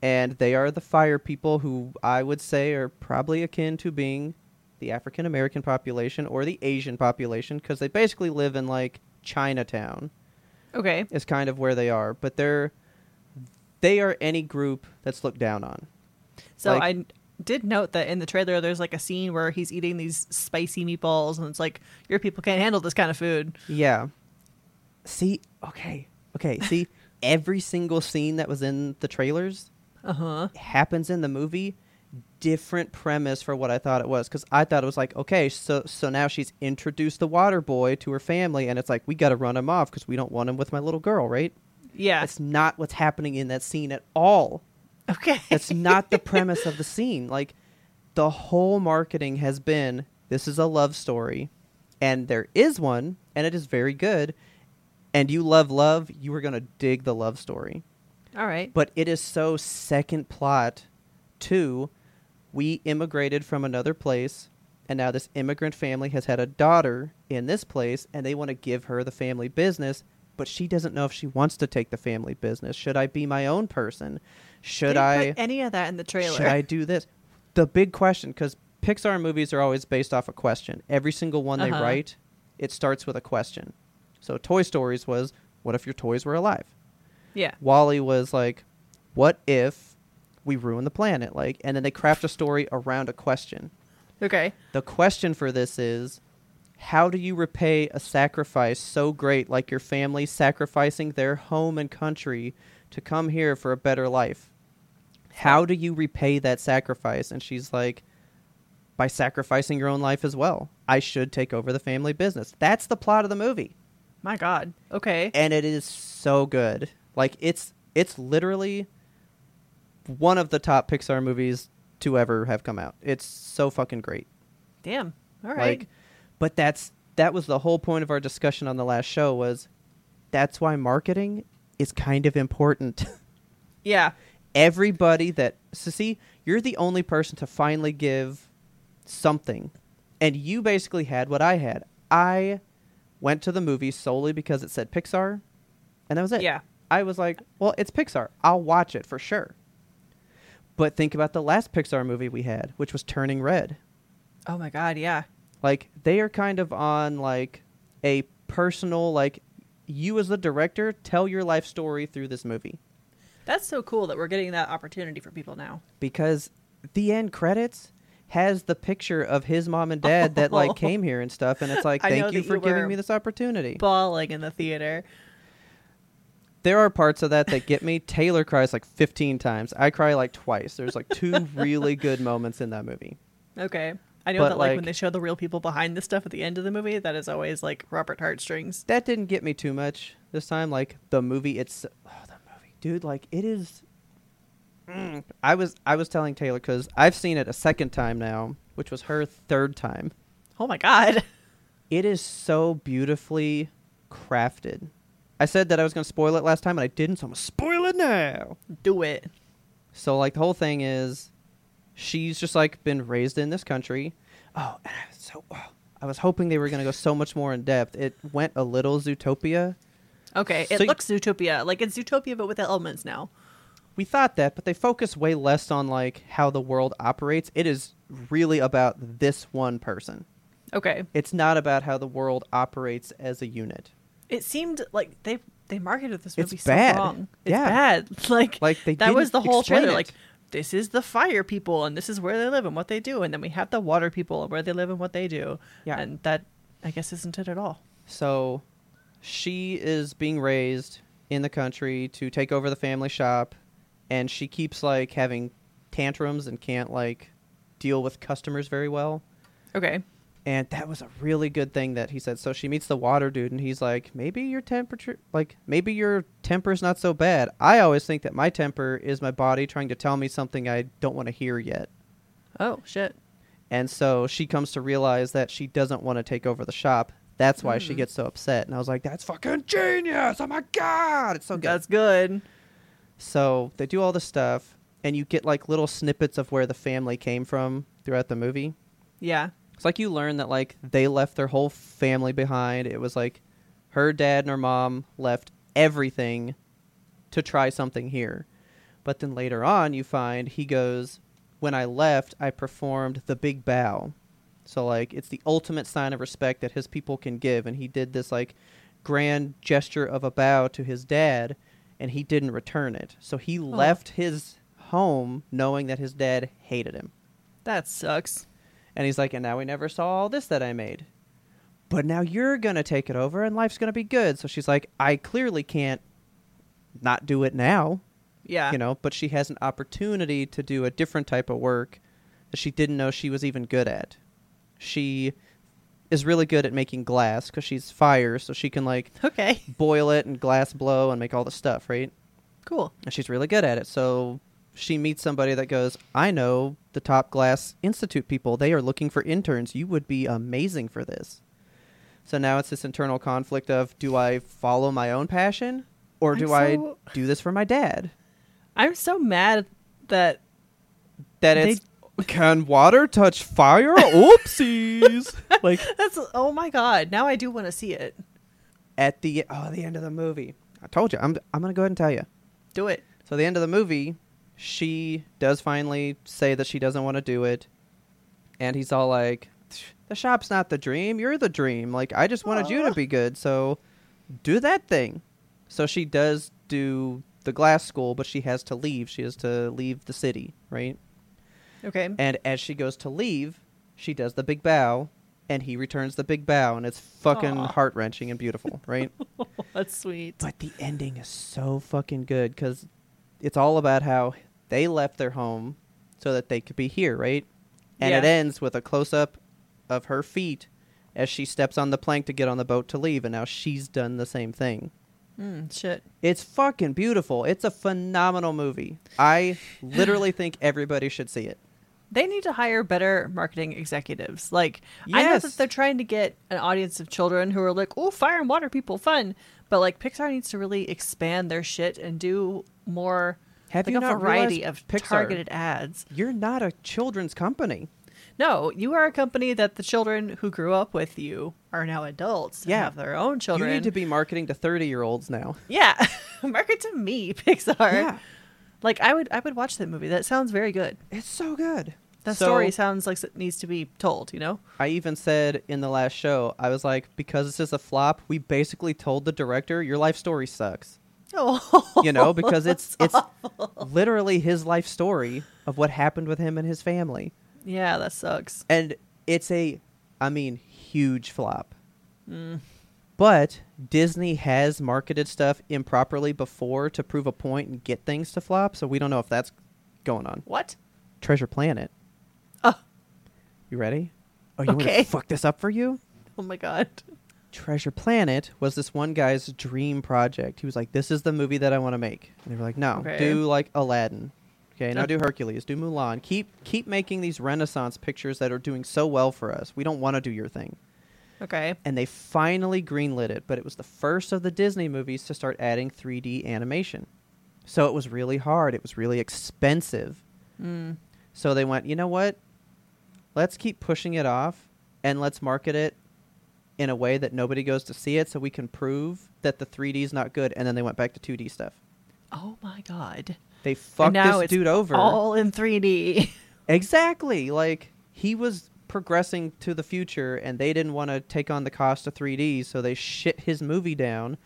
and they are the fire people who I would say are probably akin to being the African American population or the Asian population because they basically live in like Chinatown Okay. is kind of where they are, but they're they are any group that's looked down on. So Like- I did note that in the trailer there's like a scene where he's eating these spicy meatballs and it's like your people can't handle this kind of food. Yeah. See, okay, okay. See, every single scene that was in the trailers Uh huh. happens in the movie. Different premise for what I thought it was, because I thought it was like, okay, so so now she's introduced the water boy to her family, and it's like we got to run him off because we don't want him with my little girl, right? Yeah. it's not what's happening in that scene at all. okay. That's not the premise of the scene. Like the whole marketing has been this is a love story and there is one and it is very good and you love love, you are going to dig the love story. All right. But it is so second plot to we immigrated from another place and now this immigrant family has had a daughter in this place and they want to give her the family business but she doesn't know if she wants to take the family business. Should I be my own person? Should I put any of that in the trailer? should I do this? The big question, because Pixar movies are always based off a question. Every single one they Uh-huh. write, it starts with a question. So Toy Stories was, what if your toys were alive? Yeah. WALL-E was like, "What if we ruin the planet?" Like, and then they craft a story around a question. Okay. The question for this is, how do you repay a sacrifice so great, like your family sacrificing their home and country to come here for a better life? How do you repay that sacrifice? And she's like, by sacrificing your own life as well. I should take over the family business. That's the plot of the movie My God. Okay. and it is so good. Like it's it's literally one of the top Pixar movies to ever have come out. It's so fucking great. Damn. All right. Like but that's that was the whole point of our discussion on the last show was that's why marketing is kind of important. yeah. Everybody that so see, you're the only person to finally give something. And you basically had what I had. I went to the movie solely because it said Pixar, and that was it. Yeah. I was like, well, it's Pixar. I'll watch it for sure. But think about the last Pixar movie we had, which was Turning Red. Oh my God. Yeah. Like they are kind of on like a personal like you as the director tell your life story through this movie That's so cool that we're getting that opportunity for people now. because the end credits has the picture of his mom and dad that Oh. like came here and stuff and it's like I thank you for you giving me this opportunity. Bawling in the theater. there are parts of that that get me. Taylor cries like 15 times. I cry like twice. There's like two really good moments in that movie. Okay. I know But, that like, like- when they show the real people behind the stuff at the end of the movie, that is always like Robert Heartstrings. That didn't get me too much this time. Like the movie, it's oh, the movie, dude. Like it is. Mm. I was I was telling Taylor because I've seen it a second time now, which was her third time. Oh my God. It is so beautifully crafted. I said that I was going to spoil it last time, and I didn't, so I'm going to spoil it now. Do it. So like the whole thing is, she's just like been raised in this country. Oh, and I was so oh, I was hoping they were gonna go so much more in depth. It went a little Zootopia. Okay. It So y- looks Zootopia. Like it's Zootopia, but with elements now. We thought that, but they focus way less on like how the world operates. It is really about this one person. Okay. It's not about how the world operates as a unit. It seemed like they they marketed this It's movie so bad. wrong. It's Yeah. bad. Like Like, they that was the whole trailer. it. Like this is the fire people and this is where they live and what they do, and then we have the water people and where they live and what they do. Yeah. And that I guess isn't it at all. So she is being raised in the country to take over the family shop and she keeps like having tantrums and can't like deal with customers very well. Okay. And that was a really good thing that he said. So she meets the water dude and he's like, "Maybe your temperature like maybe your temper's not so bad. I always think that my temper is my body trying to tell me something I don't want to hear yet." Oh shit. And so she comes to realize that she doesn't want to take over the shop. That's why she Mm. gets so upset. And I was like, that's fucking genius. Oh my God. It's so good. That's good. So they do all this stuff, and you get like little snippets of where the family came from throughout the movie. Yeah. It's like you learn that like they left their whole family behind. It was like her dad and her mom left everything to try something here. But then later on, you find he goes, When I left, I performed the big bow. So, like, it's the ultimate sign of respect that his people can give. And he did this, like, grand gesture of a bow to his dad, and he didn't return it. So he left his home knowing that his dad hated him. That sucks. And he's like, and now we never saw all this that I made. But now you're going to take it over and life's going to be good. So she's like, I clearly can't not do it now, Yeah. you know, but she has an opportunity to do a different type of work that she didn't know she was even good at. She is really good at making glass because she's fire, so she can like Okay. boil it and glass blow and make all the stuff, right? Cool. and she's really good at it. So she meets somebody that goes, "I know the Top Glass Institute people. They are looking for interns. You would be amazing for this." So now it's this internal conflict of do I follow my own passion or I'm do I do this for my dad? I'm so mad that That it's can water touch fire? Oopsies. like that's oh my god. Now I do want to see it. at the oh the end of the movie. I told you. I'm I'm going to go ahead and tell you. Do it. So the end of the movie, she does finally say that she doesn't want to do it, and he's all like, "The shop's not the dream. You're the dream. Like I just wanted you to be good. So do that thing." So she does do the glass school, but she has to leave. She has to leave the city, right? Okay. And as she goes to leave, she does the big bow, and he returns the big bow, and it's fucking Aw. heart wrenching and beautiful, right? That's sweet. But the ending is so fucking good because it's all about how they left their home so that they could be here, right? And it Yeah. ends with a close up of her feet as she steps on the plank to get on the boat to leave, and now she's done the same thing. Mm, shit. It's fucking beautiful. It's a phenomenal movie. I literally think everybody should see it. They need to hire better marketing executives. Like I know that they're trying to get an audience of children who are like, "Oh, fire and water people, fun." But like Pixar needs to really expand their shit and do more Have like you a not variety of Pixar- targeted ads. You're not a children's company. No, you are a company that the children who grew up with you are now adults and Yeah. have their own children. You need to be marketing to 30 year olds now. Yeah. Market to me, Pixar. Yeah. Like I would I would watch that movie. That sounds very good. It's so good. That So- story sounds like it needs to be told, you know? I even said in the last show, I was like, because this is a flop, we basically told the director, your life story sucks. Oh. You know, because it's it's literally his life story of what happened with him and his family. Yeah, that sucks. And it's a, I mean, huge flop. Mm. But Disney has marketed stuff improperly before to prove a point and get things to flop, so we don't know if that's going on. What? Treasure Planet. Oh. You ready? Oh, you want to fuck this up for you? Oh my god. Treasure Planet was this one guy's dream project. He was like, "This is the movie that I want to make." And they were like, "No, Okay. do like Aladdin. Okay, now do Hercules, do Mulan. Keep keep making these Renaissance pictures that are doing so well for us. We don't want to do your thing." Okay. And they finally greenlit it, but it was the first of the Disney movies to start adding 3D animation. So it was really hard. It was really expensive. Mm. So they went, you know what? Let's keep pushing it off and let's market it in a way that nobody goes to see it so we can prove that the 3D is not good. And then they went back to 2D stuff. Oh my god. They fucked this dude over. All in 3D. Exactly. Like he was progressing to the future and they didn't want to take on the cost of 3D, so they shit his movie down.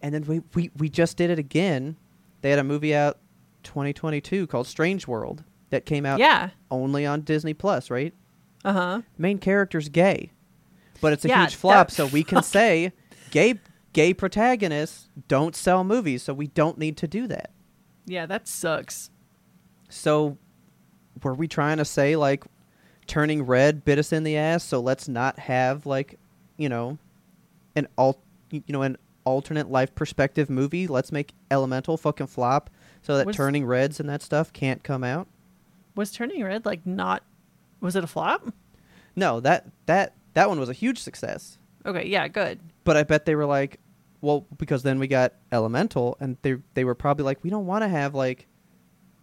And then we, we, we just did it again. They had a movie out 2022 called Strange World that came out yeah. only on Disney Plus, right? Uh-huh. Main character's gay. But it's a Yeah, huge flop, that- so we can say gay gay protagonists don't sell movies, so we don't need to do that. Yeah, that sucks. So were we trying to say like turning red bit us in the ass, so let's not have like, you know, an alt you know, an alternate life perspective movie. Let's make Elemental fucking flop so that Was- turning reds and that stuff can't come out. Was Turning Red like not was it a flop? No, that that that one was a huge success. Okay, yeah, good. But I bet they were like, well, because then we got Elemental, and they they were probably like, we don't want to have like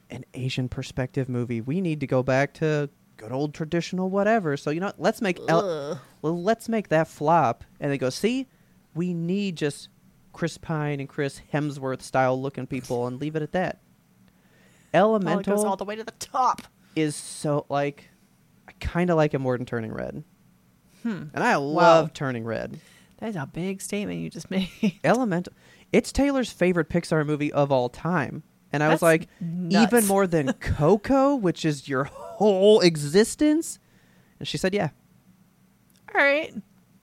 an Asian perspective movie. We need to go back to good old traditional whatever. So you know, what? let's make El- well, let's make that flop. And they go, see, we need just Chris Pine and Chris Hemsworth style looking people, and leave it at that. Well, it goes all the way to the top. is so like, I kind of like it more than Turning Red, Hmm. and I love Turning Red. That is a big statement you just made. Elemental. It's Taylor's favorite Pixar movie of all time. And I was like, nuts. even more than Coco, which is your whole existence? And she said, yeah, All right.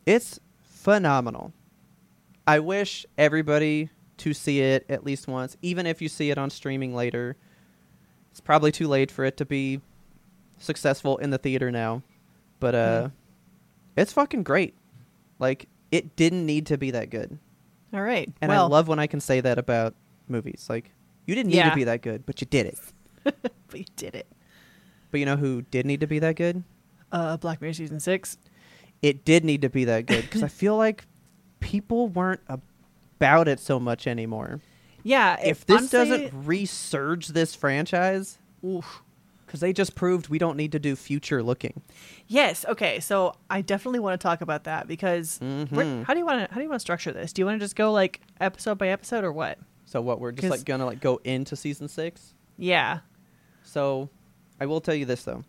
it's phenomenal. I wish everybody to see it at least once, even if you see it on streaming later. It's probably too late for it to be successful in the theater now. But uh Hmm. it's fucking great. Like it didn't need to be that good. All right. And well, I love when I can say that about movies. Like, you didn't need Yeah. to be that good, but you did it. but you did it. But you know who did need to be that good? Uh, Black Mirror season six. It did need to be that good because I feel like people weren't about it so much anymore. Yeah. If this honestly- doesn't resurge this franchise, Oof. because they just proved we don't need to do future looking. Yes. Okay. So I definitely want to talk about that because Mhm. how do you want to how do you want to structure this? Do you want to just go like episode by episode or what? So what we're just 'Cause- like gonna like go into season six. Yeah. So I will tell you this though.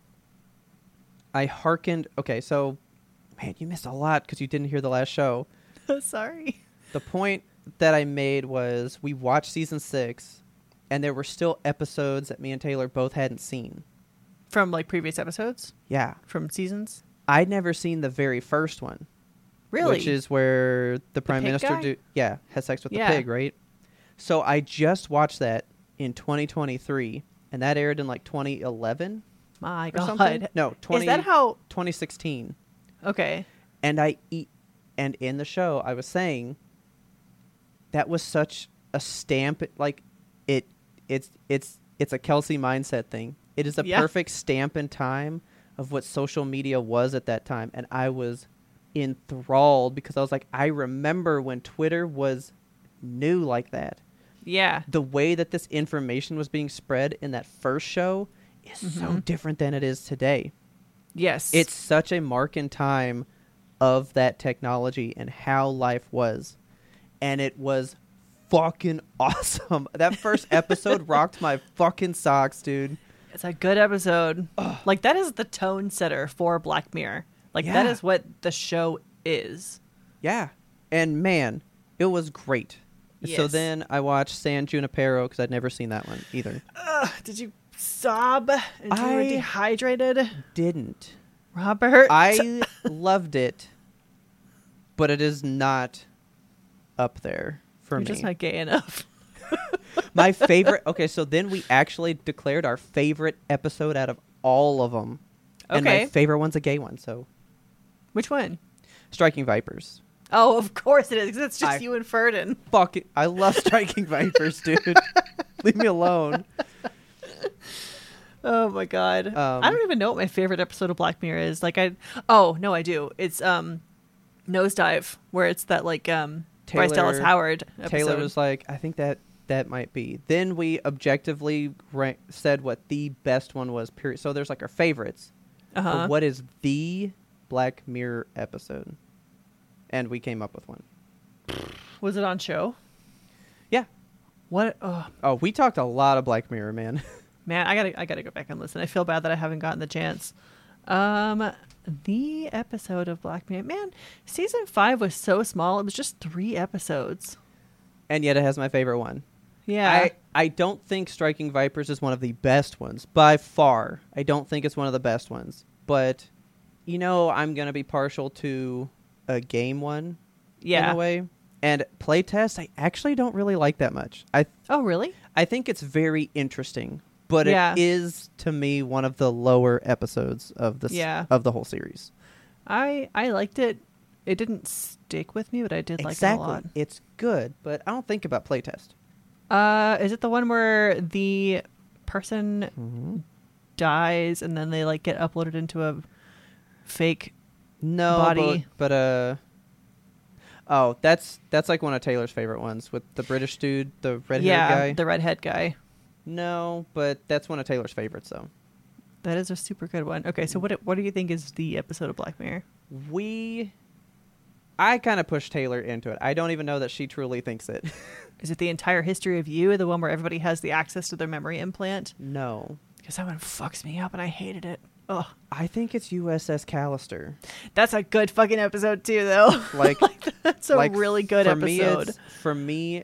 I hearkened. Okay, so man, you missed a lot because you didn't hear the last show. Sorry. the point that I made was we watched season six, and there were still episodes that me and Taylor both hadn't seen. From like previous episodes Yeah, from seasons. I'd never seen the very first one, Really? which is where the prime pig minister guy? do yeah has sex with Yeah. the pig, right? So I just watched that in 2023, and that aired in like 2011 my god. something. No, 20, Is that how? 2016. Okay. and I eat and in the show I was saying that was such a stamp like it it's it's it's a Kelsey mindset thing. It is a Yeah. perfect stamp in time of what social media was at that time and I was enthralled because I was like I remember when Twitter was new like that. Yeah. The way that this information was being spread in that first show is so Mhm. different than it is today Yes. it's such a mark in time of that technology and how life was and it was fucking awesome that first episode rocked my fucking socks dude It's a good episode. Like that is the tone setter for Black Mirror. Like that Yeah. is what the show is. yeah and man it was great so then i watched san junipero because i'd never seen that one either Ugh, did you sob until you were I- dehydrated? didn't Robert. i loved it but it is not up there for You're me just not gay enough. my favorite. Okay, so then we actually declared our favorite episode out of all of them. And my favorite one's a gay one. So Which one? Striking Vipers. Oh, of course it is. 'cause it's just I- you and Ferdin. Fuck it. I love Striking Vipers, dude. Leave me alone. Oh my god. Um, I don't even know what my favorite episode of Black Mirror is. Like I Oh, no, I do. It's um Nosedive where it's that like um Bryce Dallas Taylor- Howard episode. Taylor was like, I think that that might be. Then we objectively rank, said what the best one was. Period. So there's like our favorites. But uh-huh. what is the Black Mirror episode? And we came up with one. was it on show? Yeah. What oh Oh, we talked a lot of Black Mirror, man. man, I gotta I gotta go back and listen. I feel bad that I haven't gotten the chance. Um the episode of Black Mirror man, season five was so small, it was just three episodes. and yet it has my favorite one. Yeah. I, I don't think Striking Vipers is one of the best ones by far. I don't think it's one of the best ones. But you know, I'm gonna be partial to a game one yeah. in a way. And playtest, I actually don't really like that much. I Oh really? I think it's very interesting, but Yeah. it is to me one of the lower episodes of the Yeah. of the whole series. I I liked it. It didn't stick with me, but I did exactly, like it a lot. it's good, but I don't think about playtest. Uh, is it the one where the person Mm-hmm. dies and then they like get uploaded into a fake? No, body. but, but uh oh, that's that's like one of Taylor's favorite ones with the British dude, the red yeah, guy. the redhead guy. no, but that's one of Taylor's favorites though. That is a super good one. Okay, so what what do you think is the episode of Black Mirror? We I kind of pushed Taylor into it. I don't even know that she truly thinks it. Is it the entire history of you, the one where everybody has the access to their memory implant? no. Because that one fucks me up, and I hated it. Ugh, I think it's USS Callister. that's a good fucking episode too, though. Like that's a like, really good for episode. Me for me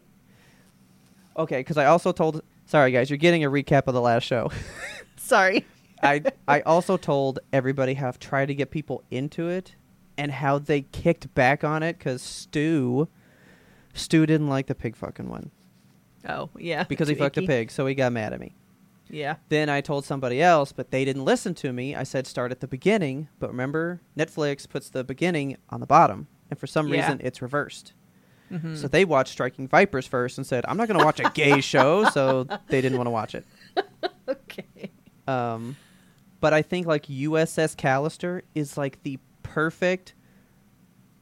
Okay, cuz I also told Sorry guys, you're getting a recap of the last show. Sorry. I I also told everybody how I've tried to get people into it and how they kicked back on it because Stu Stu didn't like the pig fucking one Oh yeah, because he fucked a pig, so he got mad at me. Yeah. Then I told somebody else, but they didn't listen to me. I said start at the beginning, but remember Netflix puts the beginning on the bottom, and for some Yeah. reason it's reversed. Mhm. So they watched Striking Vipers first and said, "I'm not going to watch a gay show," so they didn't want to watch it. okay. Um, but I think like USS Callister is like the perfect.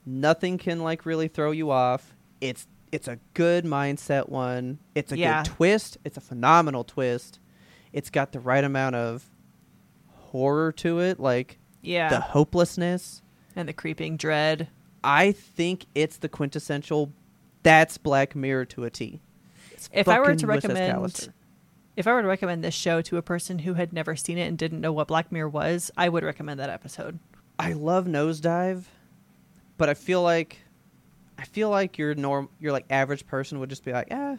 Nothing can like really throw you off. It's it's a good mindset one. It's a Yeah. good twist. It's a phenomenal twist. It's got the right amount of horror to it, like Yeah. the hopelessness. and the creeping dread. I think it's the quintessential. That's Black Mirror to a T. It's If I were to recommend- If I were to recommend this show to a person who had never seen it and didn't know what Black Mirror was, I would recommend that episode. I love Nosedive, but I feel like I feel like your norm, your like average person would just be like, eh.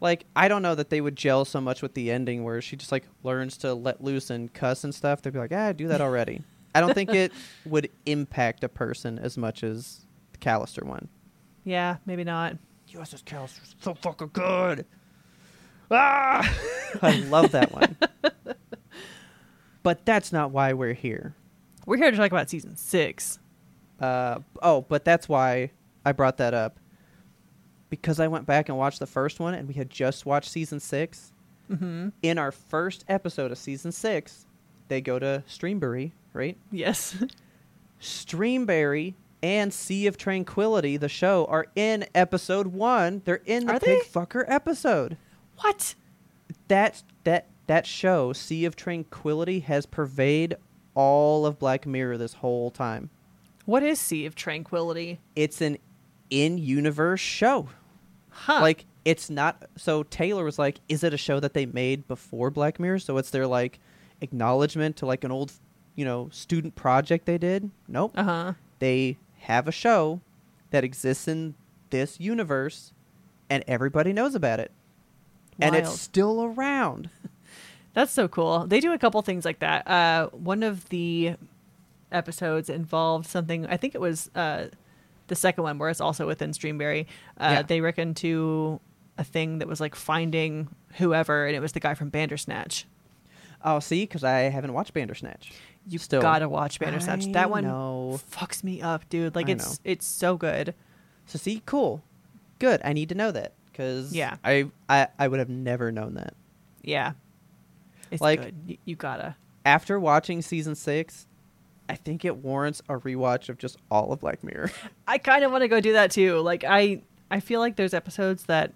Like I don't know that they would gel so much with the ending where she just like learns to let loose and cuss and stuff. They'd be like, ah, do that already. I don't think it would impact a person as much as the Callister one. Yeah, maybe not. USS Callister's so fucking good. Ah, I love that one. but that's not why we're here. We're here to talk about season six. Uh, oh, but that's why I brought that up. Because I went back and watched the first one, and we had just watched season 6 Mm-hmm. In our first episode of season six, they go to Streamberry, right? Yes. Streamberry and Sea of Tranquility, the show, are in episode one. They're in the Are pig they? fucker episode. what? That that that show, Sea of Tranquility, has pervaded all of Black Mirror this whole time. What is Sea of Tranquility? It's an in-universe show. Huh. Like it's not so Taylor was like, is it a show that they made before Black Mirror? So it's their like acknowledgement to like an old, you know, student project they did? Nope. Uh huh. They have a show that exists in this universe and everybody knows about it. And it's still around. That's so cool. They do a couple things like that. Uh, one of the episodes involved something. I think it was uh, the second one where it's also within Streamberry. Uh, Yeah. They reckon to a thing that was like finding whoever, and it was the guy from Bandersnatch. Oh, see, because I haven't watched Bandersnatch. You Still. gotta watch Bandersnatch. I that one know. fucks me up, dude. Like I it's know. it's so good. So see, cool, good. I need to know that because Yeah. I, I I would have never known that. Yeah, it's Like- you gotta. After watching season six, I think it warrants a rewatch of just all of Black Mirror. I kind of want to go do that too. Like I, I feel like there's episodes that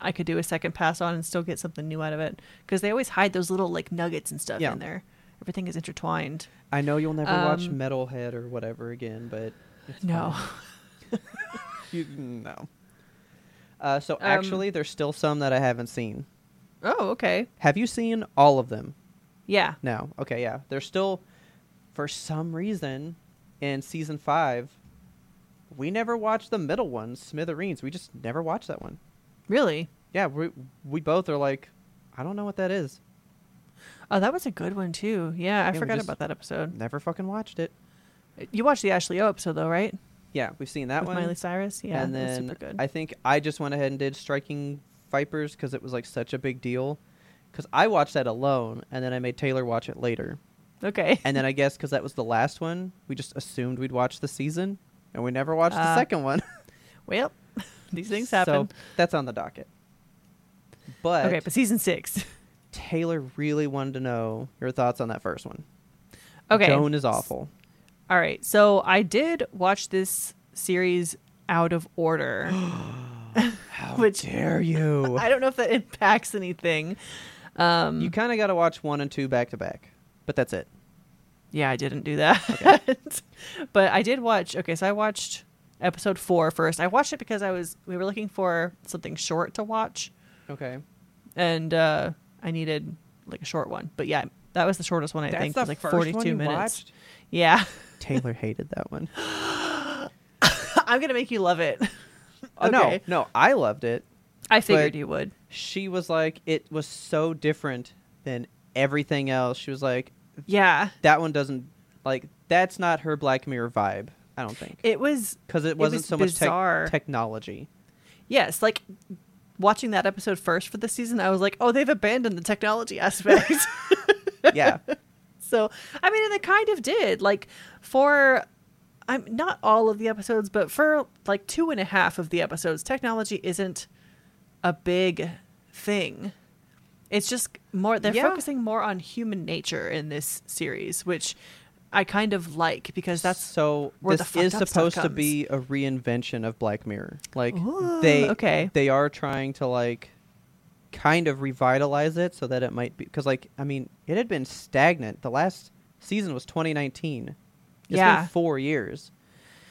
I could do a second pass on and still get something new out of it because they always hide those little like nuggets and stuff Yeah. in there. Everything is intertwined. I know you'll never watch Um, Metalhead or whatever again, but it's No, you, no. Uh, so Um, actually, there's still some that I haven't seen. oh okay, Have you seen all of them? yeah, No. Okay, yeah. There's still, for some reason, in season five, we never watched the middle one, Smithereens. We just never watched that one. really. Yeah, we we both are like, I don't know what that is. Oh, that was a good one too. Yeah, I we forgot about that episode. Never fucking watched it. You watched the Ashley O episode though, right? Yeah, we've seen that With one. Miley Cyrus. Yeah, and then super good. I think I just went ahead and did Striking Vipers because it was like such a big deal. Because I watched that alone, and then I made Taylor watch it later. Okay. And then I guess because that was the last one, we just assumed we'd watch the season, and we never watched the Uh, second one. well, these things So happen. that's on the docket. But, okay, but season six. Taylor really wanted to know your thoughts on that first one. Okay. Joan is awful. All right. So I did watch this series out of order. How Which- dare you? I don't know if that impacts anything. Um, you kind of got to watch one and two back to back, but that's it. yeah, I didn't do that. but I did watch. Okay, so I watched episode four first. I watched it because I was we were looking for something short to watch, Okay. and uh, I needed like a short one. But yeah, that was the shortest one. I That's think the it was like first forty one two minutes. watched? Yeah, Taylor hated that one. I'm gonna make you love it. No, Okay. no, I loved it. I figured you would. She was like, it was so different than everything else. She was like, Yeah, that one doesn't like that's not her Black Mirror vibe. I don't think it was because it it wasn't was so much tech technology. Yes, like watching that episode first for the season, I was like, oh, they've abandoned the technology aspect. Yeah, so, I mean, they kind of did. Like for, I'm not all of the episodes, but for like two and a half of the episodes, technology isn't a big thing. It's just more. They're Yeah. focusing more on human nature in this series, which I kind of like because that's so. where This the is supposed to be a reinvention of Black Mirror. Like Ooh, they okay. they are trying to like kind of revitalize it so that it might be because like I mean it had been stagnant. The last season was 2019. It's Yeah. been four years.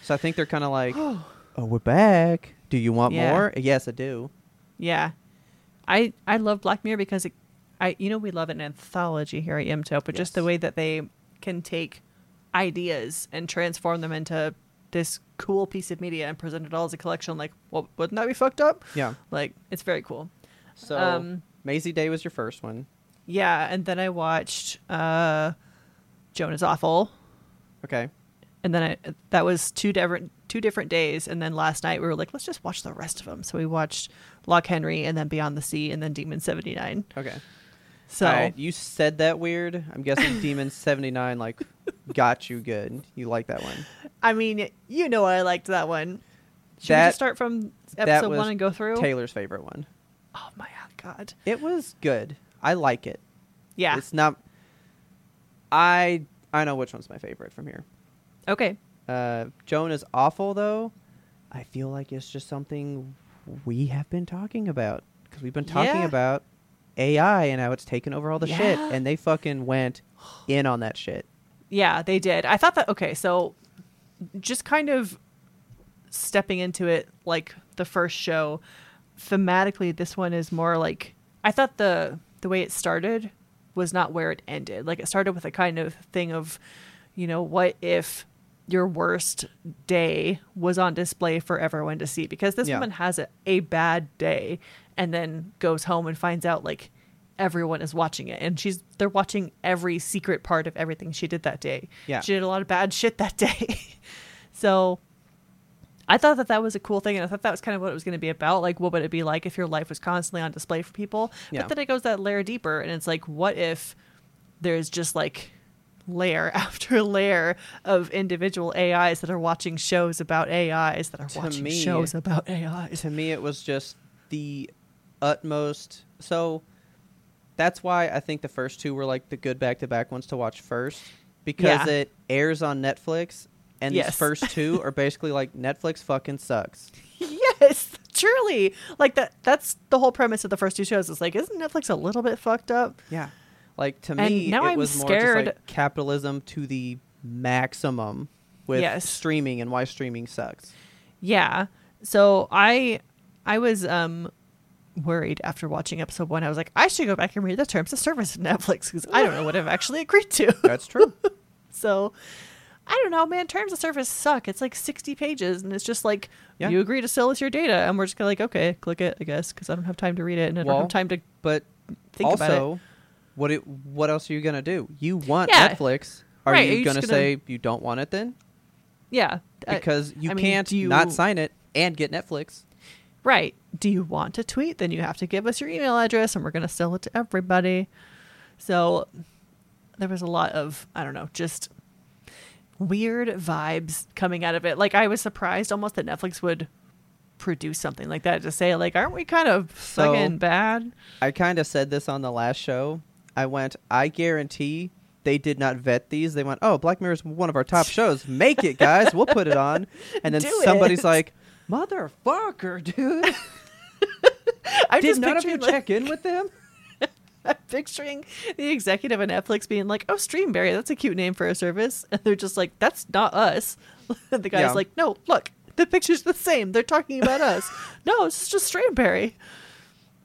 So I think they're kind of like, oh, we're back. Do you want Yeah. more? Yes, I do. Yeah, I I love Black Mirror because it, I you know we love an anthology here at Yimto, but just the way that they can take ideas and transform them into this cool piece of media and present it all as a collection. Like, well, wouldn't that be fucked up? Yeah. Like, it's very cool. So Um, Mazey Day was your first one. Yeah, and then I watched uh, Joan is Awful, Okay. and then I, that was two different two different days. And then last night we were like, let's just watch the rest of them. So we watched Loch Henry, and then Beyond the Sea, and then Demon seventy nine. Okay. So right, you said that weird. I'm guessing Demon 79 like got you good. You like that one. I mean, you know, I liked that one. Should we just start from that episode one and go through? Taylor's favorite one. Oh my god! It was good. I like it. Yeah. It's not I I know which one's my favorite from here. okay. Uh Joan is awful though. I feel like it's just something we have been talking about cuz we've been talking Yeah. about AI and how it's taken over all the shit and they fucking went in on that shit. Yeah, they did. I thought that okay, so just kind of stepping into it like the first show, thematically this one is more like I thought the the way it started was not where it ended. Like it started with a kind of thing of, you know, what if your worst day was on display for everyone to see because this Yeah. woman has a, a bad day and then goes home and finds out like everyone is watching it and she's they're watching every secret part of everything she did that day Yeah. she did a lot of bad shit that day so i thought that that was a cool thing and i thought that was kind of what it was going to be about like what would it be like if your life was constantly on display for people Yeah. but then it goes that layer deeper and it's like what if there's just like layer after layer of individual ais that are watching shows about ais that are To watching me- shows about ais to me it was just the utmost so that's why i think the first two were like the good back-to-back ones to watch first because Yeah. it airs on netflix and these Yes. first two are basically like netflix fucking sucks Yes, truly. Like that that's the whole premise of the first two shows. Is like, isn't Netflix a little bit fucked up? yeah like to And me now it I'm was more scared- just like capitalism to the maximum with Yes. streaming and why streaming sucks Yeah. So I I was um worried after watching episode one. I was like, I should go back and read the terms of service of Netflix because I don't know what I've actually agreed to. that's true so I don't know, man. Terms of service suck. It's like sixty pages, and it's just like Yeah. you agree to sell us your data, and we're just gonna like, okay, click it, I guess, because I don't have time to read it, and I don't have time to but think about it. What it what else are you gonna do you want Yeah. netflix are Right, you, are you gonna, gonna- say you don't want it then Yeah, uh, because you I can't do you- not sign it and get Netflix. Right. Do you want to tweet? Then you have to give us your email address and we're going to sell it to everybody. So there was a lot of, I don't know, just weird vibes coming out of it. Like I was surprised almost that Netflix would produce something like that to say like aren't we kind of So- fucking bad? I kind of said this on the last show. I went, I guarantee they did not vet these. They went, oh, Black Mirror is one of our top shows. Make it, guys. We'll put it on. And then Do somebody's it. like, motherfucker, dude. I'm Did just none of you like, check in with them? I'm picturing the executive at Netflix being like, "Oh, Streamberry, that's a cute name for a service," and they're just like, "That's not us." And the guy's Yeah. like, "No, look, the picture's the same. They're talking about us. No, it's just Streamberry."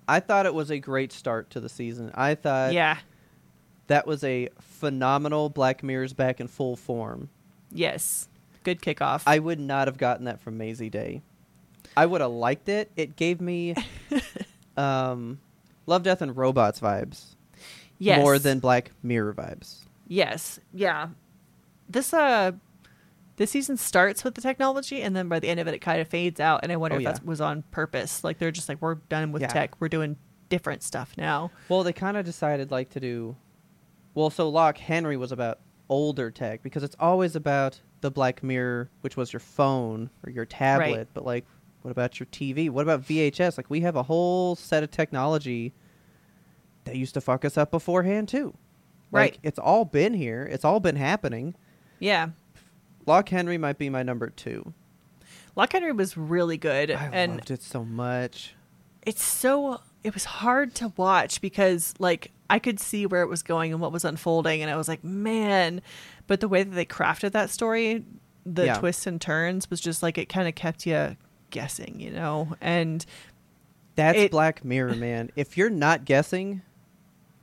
I thought it was a great start to the season. I thought yeah. that was a phenomenal Black Mirror's back in full form. Yes. Good kickoff. I would not have gotten that from Mazey Day. I would have liked it. It gave me um, Love, Death, and Robots vibes yes. more than Black Mirror vibes. Yes. Yeah. This uh this season starts with the technology and then by the end of it it kind of fades out and I wonder Oh, if yeah. that was on purpose. Like they're just like we're done with Yeah. tech. We're doing different stuff now. Well, they kind of decided like to do. Well, so Loch Henry was about older tech because it's always about the Black Mirror, which was your phone or your tablet. Right. But like, what about your TV? What about VHS? Like, we have a whole set of technology that used to fuck us up beforehand too. Right. Like, it's all been here. It's all been happening. Yeah. Loch Henry might be my number two. Loch Henry was really good I and loved it so much. it's so it was hard to watch because like I could see where it was going and what was unfolding and I was like, man, but the way that they crafted that story, the Yeah. twists and turns was just like it kind of kept you guessing, you know. And That's It- Black Mirror, man. If you're not guessing,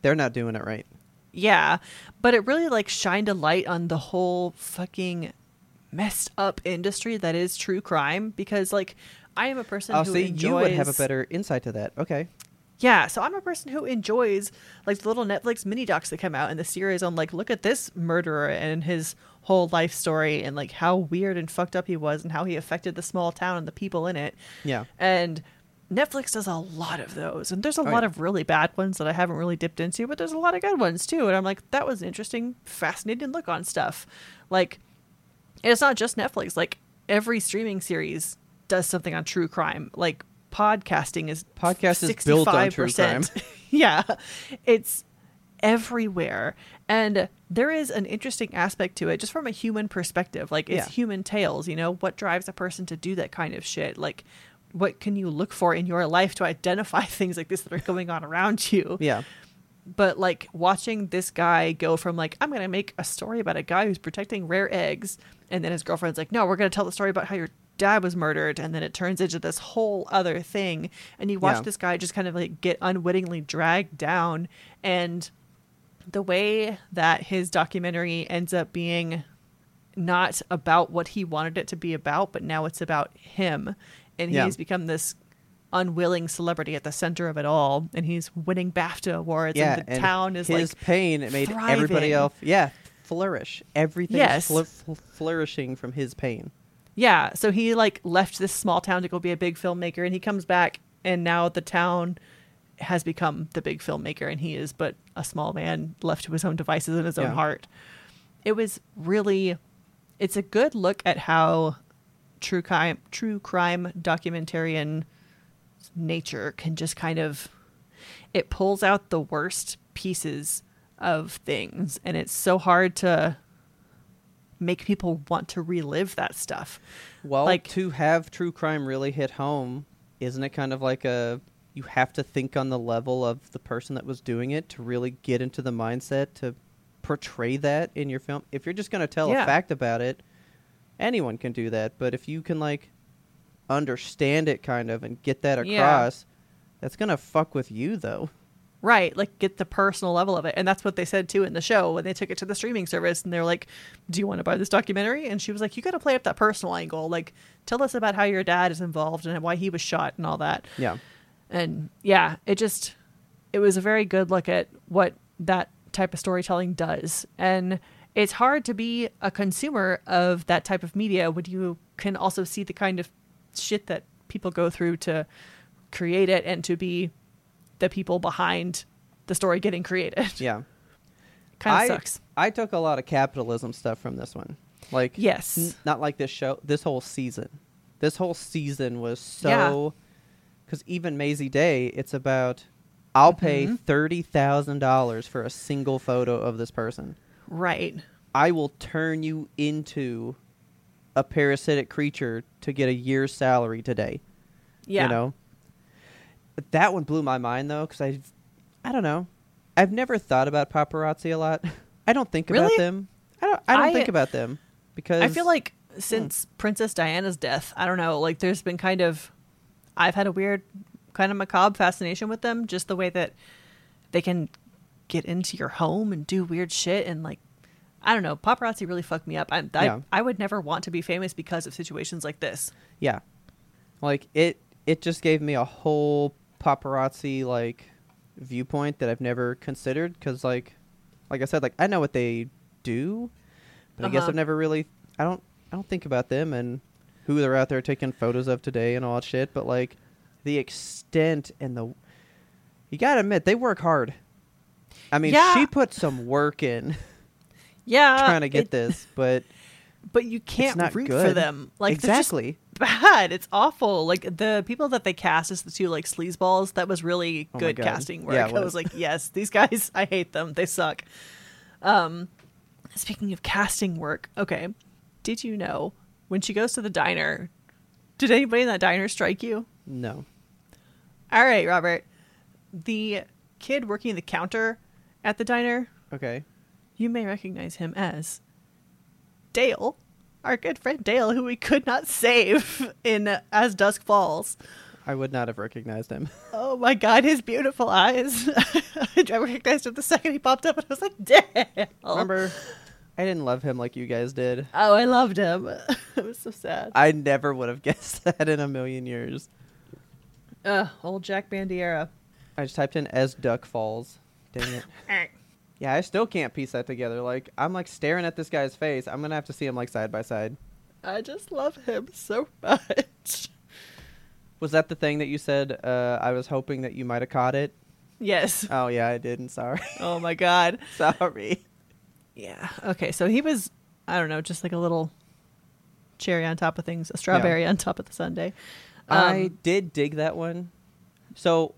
they're not doing it right. yeah, but it really like shined a light on the whole fucking messed up industry that is true crime because like I am a person Oh, who see, enjoys you would have a better insight to that. Okay. yeah, so I'm a person who enjoys like the little Netflix mini docs that come out in the series on like look at this murderer and his whole life story and like how weird and fucked up he was and how he affected the small town and the people in it. Yeah. And Netflix does a lot of those. And there's a Oh, lot yeah. of really bad ones that I haven't really dipped into, but there's a lot of good ones too. And I'm like, that was an interesting, fascinating look on stuff. Like, and it's not just Netflix. Like, every streaming series does something on true crime. Like, podcasting is Podcast is built on true 65%. yeah. It's everywhere. And there is an interesting aspect to it just from a human perspective. Like it's Yeah. human tales, you know, what drives a person to do that kind of shit? Like what can you look for in your life to identify things like this that are going on around you? Yeah. But like watching this guy go from like I'm going to make a story about a guy who's protecting rare eggs and then his girlfriend's like no, we're going to tell the story about how your dad was murdered and then it turns into this whole other thing and you watch Yeah. this guy just kind of like get unwittingly dragged down and the way that his documentary ends up being not about what he wanted it to be about, but now it's about him. And Yeah. he's become this unwilling celebrity at the center of it all. And he's winning BAFTA awards. yeah. and the town is like his like, pain made everybody else. Yeah. Flourish. Everything Yes. fl- fl- flourishing from his pain. yeah. So he like left this small town to go be a big filmmaker. And he comes back, and now the town has become the big filmmaker. And he is but a small man left to his own devices and his own heart. It was really it's a good look at how true crime true crime documentarian nature can just kind of it pulls out the worst pieces of things and it's so hard to make people want to relive that stuff Well, Like- to have true crime really hit home, isn't it kind of like a you have to think on the level of the person that was doing it to really get into the mindset to portray that in your film. If you're just going to tell Yeah. a fact about it, anyone can do that, but if you can like understand it kind of and get that Yeah. across, that's going to fuck with you though. Right, like get the personal level of it. And that's what they said too in the show when they took it to the streaming service and they're like, Do you want to buy this documentary? And she was like, You got to play up that personal angle. Like, tell us about how your dad is involved and why he was shot and all that. Yeah. And yeah, it just, it was a very good look at what that type of storytelling does. And it's hard to be a consumer of that type of media when you can also see the kind of shit that people go through to create it and to be the people behind the story getting created. Yeah. kind of sucks. I took a lot of capitalism stuff from this one. Like Yes. n- not like this show. This whole season. This whole season was so cuz even Mazey Day, it's about I'll pay Mm-hmm. $30,000 for a single photo of this person. Right. I will turn you into a parasitic creature to get a year's salary today. Yeah. You know? That one blew my mind though cuz I I don't know. I've never thought about paparazzi a lot. I don't think about them. I don't I don't I- think about them because I feel like hmm. since Princess Diana's death, I don't know, like there's been kind of I've had a weird kind of macabre fascination with them, just the way that they can get into your home and do weird shit and like I don't know, paparazzi really fucked me up. I I, Yeah. I would never want to be famous because of situations like this. Yeah. Like it it just gave me a whole paparazzi like viewpoint that I've never considered cuz like like I said like I know what they do, but I guess Uh-huh. I've never really I don't I don't think about them and who they're out there taking photos of today and all that shit, but like the extent and the you got to admit they work hard. I mean, Yeah. she put some work in Yeah. trying to get it- this, but But you can't root for them. Like exactly. Bad. It's awful. Like the people that they cast as the two like sleazeballs, that was really Oh good casting work. Yeah, it I was. was like, yes, these guys, I hate them. They suck. Um, speaking of casting work, okay, did you know when she goes to the diner? Did anybody in that diner strike you? No. All right, Robert. The kid working the counter at the diner, Okay. you may recognize him as Dale, our good friend Dale, who we could not save in uh, As Dusk Falls. I would not have recognized him. Oh my god, his beautiful eyes. I recognized him the second he popped up and I was like, Dale. Remember I didn't love him like you guys did. Oh, I loved him. it was so sad. I never would have guessed that in a million years. Ugh, old Jack Bandiera. I just typed in as Duck Falls. Dang it. Yeah, I still can't piece that together. Like I'm like staring at this guy's face. I'm gonna have to see him like side by side. I just love him so much. Was that the thing that you said? Uh, I was hoping that you might have caught it. Yes. Oh yeah, I didn't. Sorry, Oh my god. sorry. Yeah. Okay, so he was I don't know, just like a little cherry on top of things, a strawberry on top of the sundae. I Um, did dig that one. So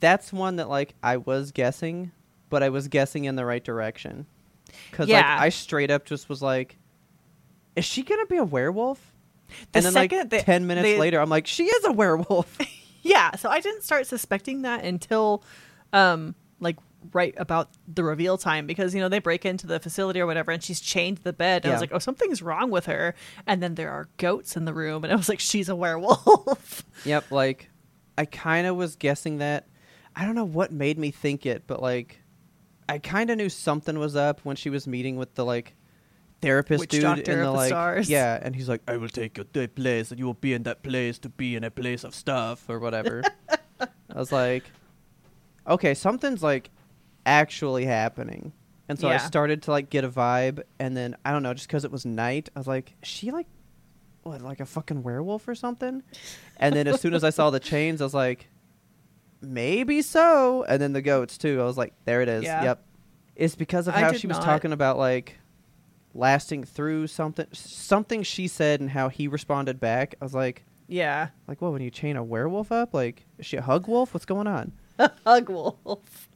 that's one that like I was guessing, but I was guessing in the right direction. Cause like I straight up just was like, "Is she gonna be a werewolf?" The and then second like they- ten minutes they- later, I'm like, "She is a werewolf." Yeah, so I didn't start suspecting that until um like right about the reveal time because you know they break into the facility or whatever and she's chained to the bed and I was like, "Oh, something's wrong with her." And then there are goats in the room and I was like, "She's a werewolf." yep, like I kind of was guessing that. I don't know what made me think it, but like I kind of knew something was up when she was meeting with the like therapist Witch dude in the, the like stars. yeah, and he's like, "I will take you to a place, and you will be in that place to be in a place of stuff or whatever." I was like, "Okay, something's like actually happening," and so I started to like get a vibe, and then I don't know, just because it was night, I was like, "Is she like what, like a fucking werewolf or something?" And then as soon as I saw the chains, I was like, "Maybe so." And then the goats too. I was like, "There it is. Yeah. Yep." It's because of I how did she was not- talking about like lasting through something something she said and how he responded back. I was like, yeah. like what when you chain a werewolf up? Like is she a hug wolf? What's going on? Hug wolf.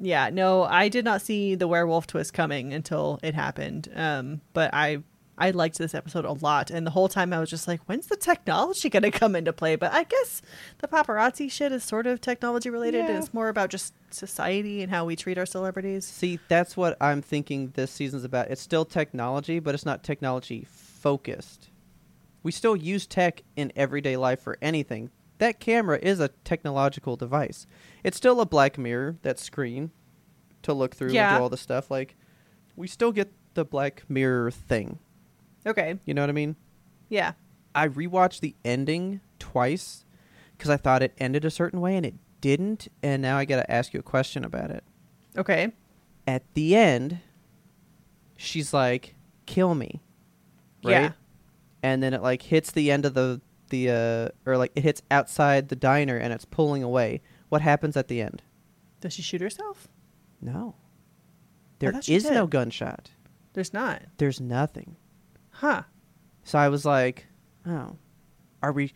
Yeah, no, I did not see the werewolf twist coming until it happened. Um, but I I liked this episode a lot, and the whole time I was just like, when's the technology going to come into play? But I guess the paparazzi shit is sort of technology related, and Yeah. it's more about just society and how we treat our celebrities. See, that's what I'm thinking this season's about. It's still technology, but it's not technology focused. We still use tech in everyday life for anything. That camera is a technological device. It's still a black mirror, that screen to look through Yeah. and do all the stuff. Like, we still get the black mirror thing. Okay, You know what I mean? yeah, I rewatched the ending twice because I thought it ended a certain way and it didn't. And now I got to ask you a question about it. okay, At the end, she's like, "Kill me," right? Yeah. And then it like hits the end of the the uh, or like it hits outside the diner and it's pulling away. What happens at the end? does she shoot herself? No, There is no gunshot. There's not, There's nothing. Huh? So I was like, oh, are we?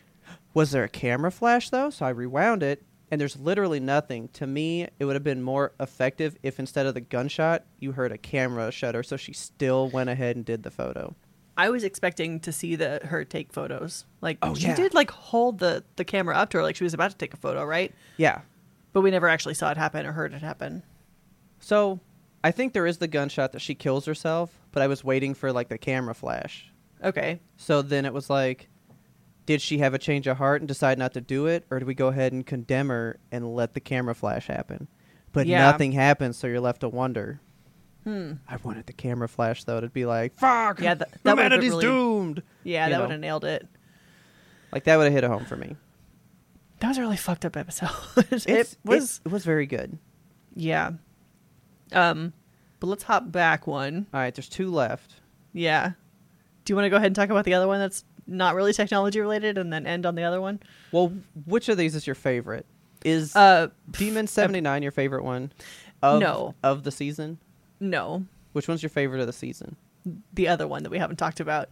Was there a camera flash though? So I rewound it, and there's literally nothing. To me, it would have been more effective if instead of the gunshot, you heard a camera shutter. So she still went ahead and did the photo. I was expecting to see the her take photos. Like Oh, she yeah. did like hold the the camera up to her like she was about to take a photo, right? Yeah. But we never actually saw it happen or heard it happen. So I think there is the gunshot that she kills herself, but I was waiting for like the camera flash. Okay. So then it was like, did she have a change of heart and decide not to do it, or do we go ahead and condemn her and let the camera flash happen? But Yeah. nothing happens, so you're left to wonder. Hmm. I wanted the camera flash though to be like, "Fuck, Yeah, that- that humanity's really- doomed." Yeah, You that would have nailed it. Like that would have hit a home for me. That was a really fucked up episode. it was it was very good. yeah. Um but let's hop back one. All right, there's two left. Yeah. Do you want to go ahead and talk about the other one that's not really technology related and then end on the other one? Well, which of these is your favorite? Is Uh Demon seventy nine your favorite one? Of, No. Of the season, no. which one's your favorite of the season? The other one that we haven't talked about.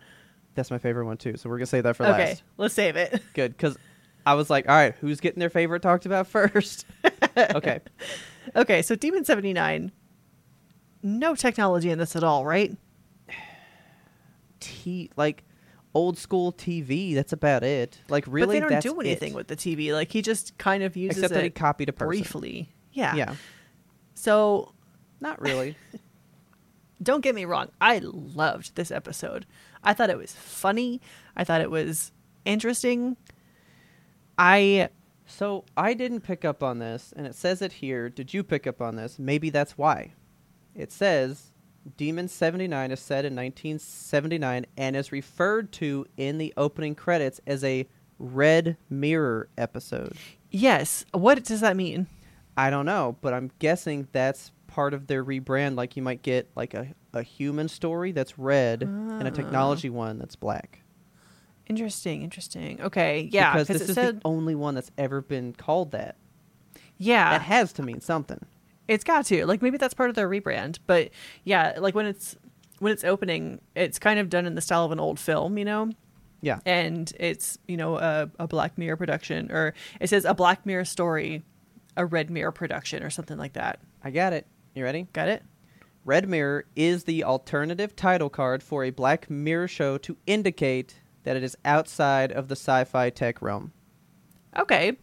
That's my favorite one too. So we're gonna save that for okay, last. Okay, let's save it. Good, because I was like, all right, who's getting their favorite talked about first? okay. Okay, so Demon 79 no technology in this at all, right? T like old school TV. That's about it. Like really, but they don't do anything it. with the TV. Like he just kind of uses except it that he copied a person. briefly. Yeah. Yeah, So not really. don't get me wrong, I loved this episode. I thought it was funny. I thought it was interesting. I so I didn't pick up on this, and it says it here. Did you pick up on this? Maybe that's why. It says Demon 79 is set in 1979 and is referred to in the opening credits as a Red Mirror episode. Yes. What does that mean? I don't know, but I'm guessing that's part of their rebrand. Like you might get like a, a human story that's red and a Ah. technology one that's black. Interesting. Interesting. Okay. Yeah. because this it is said. the only one that's ever been called that. yeah. That has to mean something. It's got to. Like maybe that's part of their rebrand. But yeah, like when it's when it's opening, it's kind of done in the style of an old film, you know? Yeah. And it's, you know, a, a Black Mirror production or it says a Black Mirror story, a Red Mirror production or something like that. I got it. You ready? Got it? Red Mirror is the alternative title card for a Black Mirror show to indicate that it is outside of the sci-fi tech realm. Okay.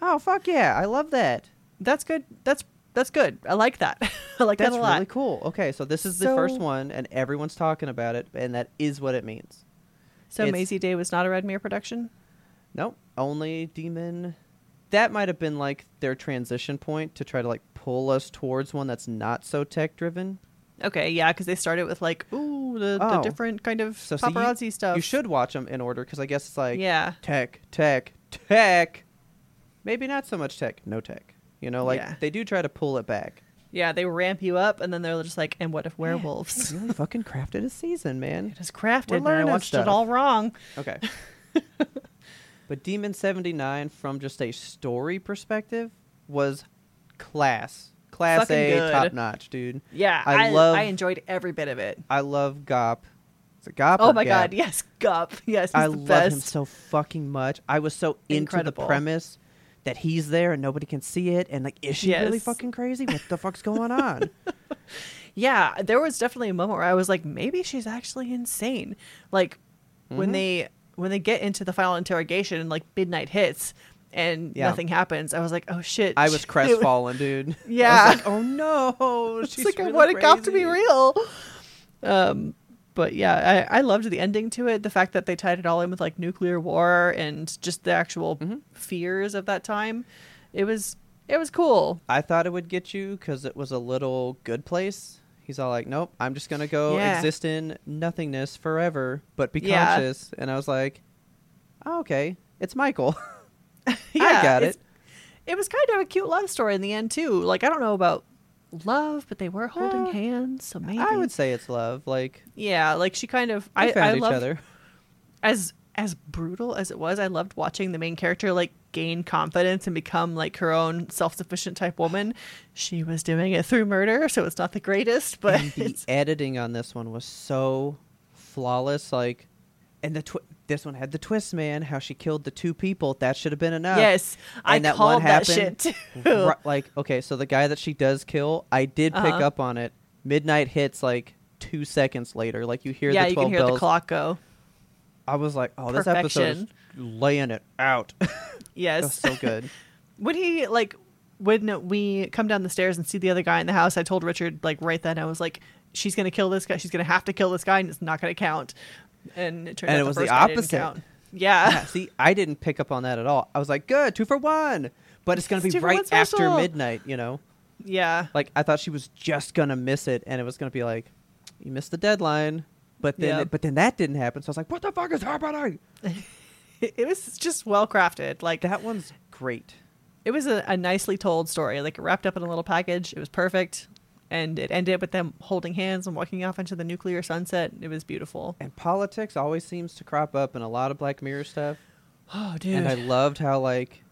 Oh fuck yeah! I love that. That's good. That's that's good. I like that. I like That's that a lot. really cool. Okay, so this is the first one, and everyone's talking about it, and that is what it means. So It's- Mazey Day was not a Red Mirror production? Nope, only demon. That might have been like their transition point to try to like pull us towards one that's not so tech driven. Okay, yeah, because they started with like, ooh, the, the Oh. different kind of So see, you- paparazzi stuff. You should watch them in order because I guess it's like yeah. tech, tech, tech. Maybe not so much tech, no tech. You know, like Yeah. they do try to pull it back. Yeah, they ramp you up, and then they're just like, and what if werewolves? Really fucking crafted a season, man. It is crafted, and I learning watched stuff. it all wrong. Okay. but Demon 79 from just a story perspective was class. Class Fucking A, good. top notch, dude. Yeah, I I, love- I enjoyed every bit of it. I love Gop. Is it Gop Oh or my Gap? god, yes, Gup. Yes, he's I the love best. him so fucking much. I was so into Incredible. the premise that he's there and nobody can see it and like is she really fucking crazy? What the fuck's going on? Yeah, there was definitely a moment where I was like, maybe she's actually insane. Like when Mhm. they when they get into the final interrogation and like midnight hits and Yeah. nothing happens, I was like, oh shit. I was crestfallen, dude. I Yeah. was like, oh no. It's She's like I really want it got to be real. Um, but yeah, I, I loved the ending to it. The fact that they tied it all in with like nuclear war and just the actual Mhm. fears of that time. It was it was cool. I thought it would get you because it was a little good place. He's all like, "Nope, I'm just gonna go Yeah. exist in nothingness forever, but be Yeah. conscious." And I was like, oh, "Okay, it's Michael." yeah, got it. It was kind of a cute love story in the end too. Like I don't know about love, but they were holding Uh, hands, so maybe I would say it's love. Like Yeah, like she kind of they I found I each loved other. as as brutal as it was, I loved watching the main character like gain confidence and become like her own self-sufficient type woman. She was doing it through murder, so it's not the greatest, but and the editing on this one was so flawless. Like, and the twi- this one had the twist, man. How she killed the two people. That should have been enough. yes, I And that called one that happened shit too. Ri- like, okay, so the guy that she does kill, I did pick Uh-huh. up on it. Midnight hits like two seconds later. Like you hear yeah, the you can hear bells. the clock go. I was like, oh, this episode is laying it out. Yes, so good. when he like when we come down the stairs and see the other guy in the house, I told Richard like right then I was like, she's gonna kill this guy. She's gonna have to kill this guy, and it's not gonna count. And it turned And out it was the opposite. Yeah. yeah, see, I didn't pick up on that at all. I was like, good, two for one. But it's gonna be right after midnight, you know. yeah. Like I thought she was just gonna miss it, and it was gonna be like, you missed the deadline. But then, Yeah. but then that didn't happen. So I was like, what the fuck is happening? It, it was just well crafted. Like That one's great. it was a, a nicely told story. Like it wrapped up in a little package. It was perfect. And it ended with them holding hands and walking off into the nuclear sunset. It was beautiful. And politics always seems to crop up in a lot of Black Mirror stuff. Oh, dude. And I loved how like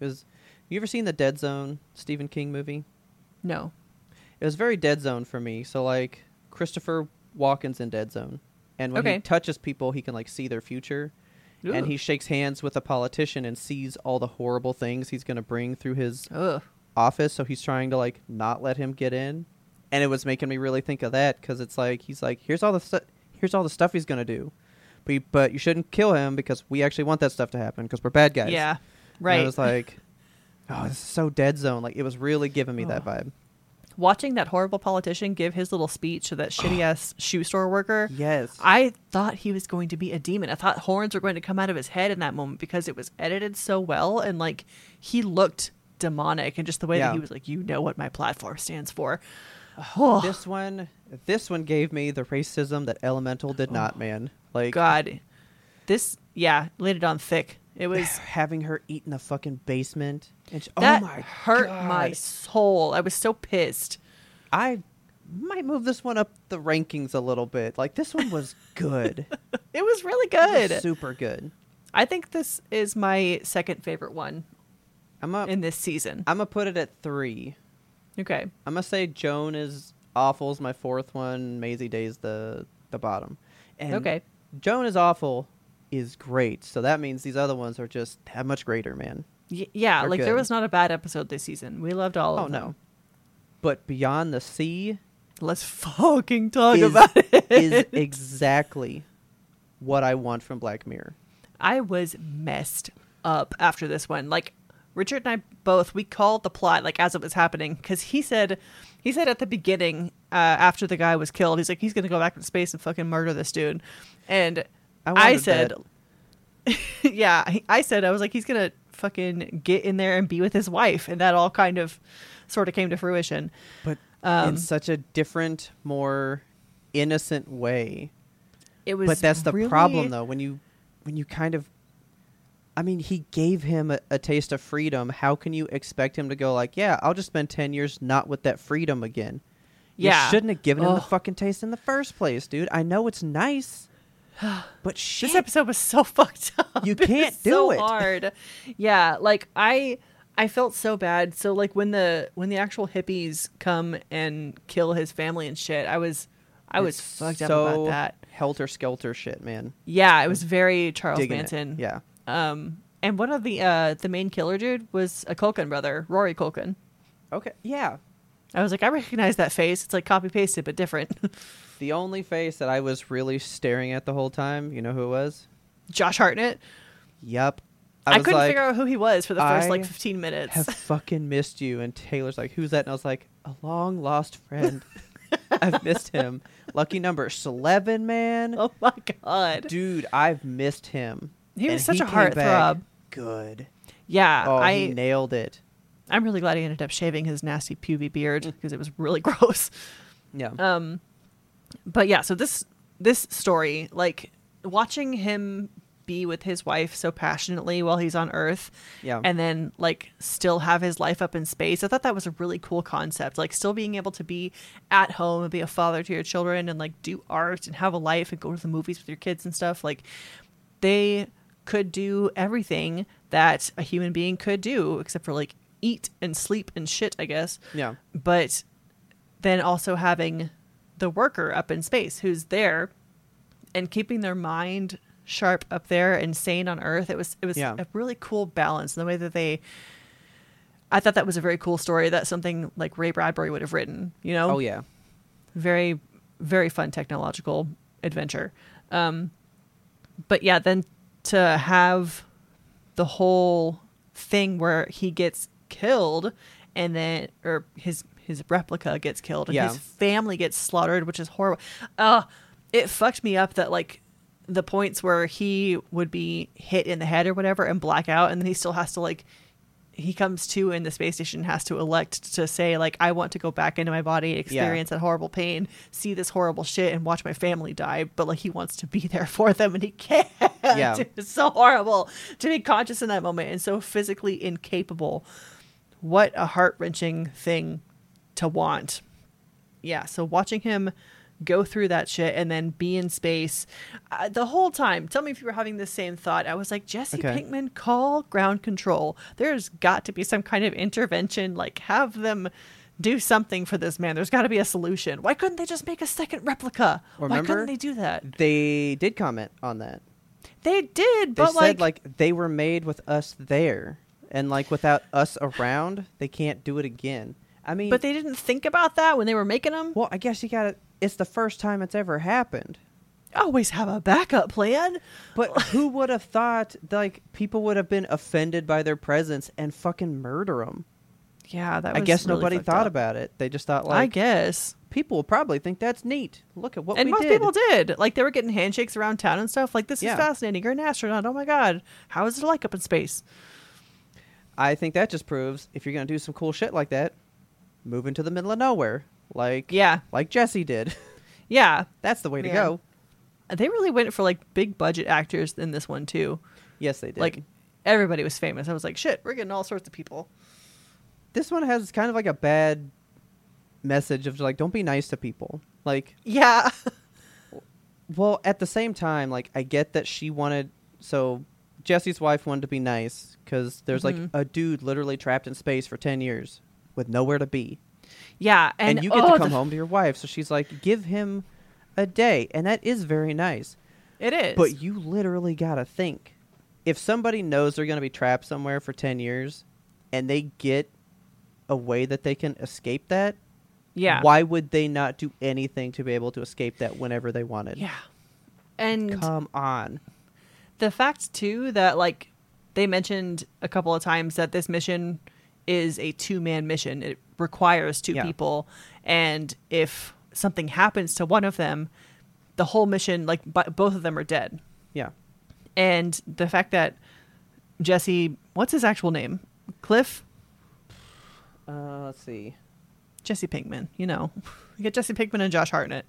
it was. You ever seen the Dead Zone Stephen King movie? no. It was very Dead Zone for me. So like Christopher Walken's in Dead Zone, and when he touches people, he can like see their future. And he shakes hands with a politician and sees all the horrible things he's gonna bring through his Ugh. office. So he's trying to like not let him get in. And it was making me really think of that because it's like he's like, here's all the stu- here's all the stuff he's gonna do, but you, but you shouldn't kill him because we actually want that stuff to happen because we're bad guys. Yeah. And Right. I was like, oh, this is so dead zone. Like it was really giving me that Oh. vibe. Watching that horrible politician give his little speech to that shitty ass shoe store worker. Yes. I thought he was going to be a demon. I thought horns were going to come out of his head in that moment because it was edited so well and like he looked demonic and just the way Yeah. that he was like, you know what my platform stands for. Oh, This one, this one gave me the racism that Elemental did not, oh. man. Like God, this yeah laid it on thick. It was having her eat in the fucking basement. And she, oh that oh my hurt my soul. I was so pissed. I might move this one up the rankings a little bit. Like this one was good. It was really It was good. super good. I think this is my second favorite one I'm gonna in this season. I'm gonna put it at three. Okay. I'm gonna say Joan is awful is my fourth one. Mazey Day's the the bottom. And Okay. Joan is awful is great. So that means these other ones are just that much greater, man. Y- yeah, They're like there was not a bad episode this season. We loved all of oh, them. Oh no. But Beyond the Sea Let's fucking talk is, about it. is exactly what I want from Black Mirror. I was messed up after this one. Like Richard and I both we called the plot like as it was happening because he said he said at the beginning uh, after the guy was killed he's like he's gonna go back to space and fucking murder this dude, and I I, said, yeah, I said I was like he's gonna fucking get in there and be with his wife, and that all kind of sort of came to fruition. But Um, in such a different, more innocent way. It was, But that's the really- problem though, when you when you kind of I mean, he gave him a, a taste of freedom. How can you expect him to go like, "Yeah, I'll just spend 10 years not with that freedom again." Yeah. You shouldn't have given him the fucking taste in the first place, dude. I know it's nice. But shit. This episode was so fucked up. You can't do so it. hard. Yeah, like I I felt so bad. So like when the when the actual hippies come and kill his family and shit, I was I was It's fucked up about that. Helter skelter shit, man. Yeah, it was very Charles Digging it. Manson. Yeah. Um and one of the uh the main killer dude was a Culkin brother, Rory Culkin. Okay. Yeah. I was like, I recognize that face. It's like copy pasted but different. The only face that I was really staring at the whole time, you know who it was? Josh Hartnett. Yup. I, was couldn't like, figure out who he was for the first I like 15 minutes. have fucking missed you. And Taylor's like, who's that? And I was like, a long lost friend. I've missed him. Lucky number Slevin, man. oh my god. Dude, I've missed him. He was such a heartthrob. Good. Yeah, Oh, I he nailed it. I'm really glad he ended up shaving his nasty puby beard because it was really gross. Yeah. Um, but yeah, so this this story, like watching him be with his wife so passionately while he's on Earth, Yeah. and then like still have his life up in space. I thought that was a really cool concept. Like still being able to be at home and be a father to your children and like do art and have a life and go to the movies with your kids and stuff. Like they could do everything that a human being could do except for like eat and sleep and shit, I guess yeah. but then also having the worker up in space who's there and keeping their mind sharp up there and sane on earth it was it was Yeah. a really cool balance in the way that they i thought that was a very cool story that's something like ray bradbury would have written you know Oh, yeah. very very fun technological adventure um but yeah then to have the whole thing where he gets killed and then or his his replica gets killed and Yeah. his family gets slaughtered which is horrible uh it fucked me up that like the points where he would be hit in the head or whatever and black out and then he still has to like he comes to in the space station has to elect to say like i want to go back into my body experience that horrible pain see this horrible shit and watch my family die but like he wants to be there for them and he can't. Yeah. it's so horrible to be conscious in that moment and so physically incapable. What a heart-wrenching thing to want. Yeah so watching him go through that shit and then be in space uh, the whole time. Tell me if you were having the same thought. I was like jesse Okay. pinkman call ground control. There's got to be some kind of intervention like have them do something for this man. There's got to be a solution. Why couldn't they just make a second replica? Why couldn't they do that? They did comment on that. they did They but said like, like they were made with us there, and like without us around, they can't do it again. I mean, but they didn't think about that when they were making them well, I guess you got to It's the first time it's ever happened. always have a backup plan But who would have thought like people would have been offended by their presence and fucking murder them? yeah that I guess really nobody thought up. about it. They just thought like, i guess people will probably think that's neat. Look at what and most did. people did. Like they were getting handshakes around town and stuff. Like this Yeah. is fascinating. You're an astronaut. Oh my god, how is it like up in space? I think that just proves if you're gonna do some cool shit like that, move into the middle of nowhere. Like Yeah. like Jesse did. Yeah. That's the way to Yeah. go. They really went for like big budget actors in this one too. Yes, they did. Like everybody was famous. I was like, shit, we're getting all sorts of people. this one has kind of like a bad message of like don't be nice to people. Like Yeah. Well, at the same time, like I get that she wanted. So Jesse's wife wanted to be nice because there's Mhm. like a dude literally trapped in space for ten years with nowhere to be, yeah. and, And, you get oh, to come the- home to your wife. So she's like, give him a day, and that is very nice. It is. But you literally gotta think, if somebody knows they're gonna be trapped somewhere for ten years, and they get a way that they can escape that, yeah. why would they not do anything to be able to escape that whenever they wanted? Yeah. And Come on. the fact too that like they mentioned a couple of times that this mission is a two man mission. It requires two Yeah. people, and if something happens to one of them, the whole mission like b- both of them are dead. Yeah. And the fact that Jesse, what's his actual name? Cliff. Uh, let's see. Jesse Pinkman. You know, you get Jesse Pinkman and Josh Hartnett.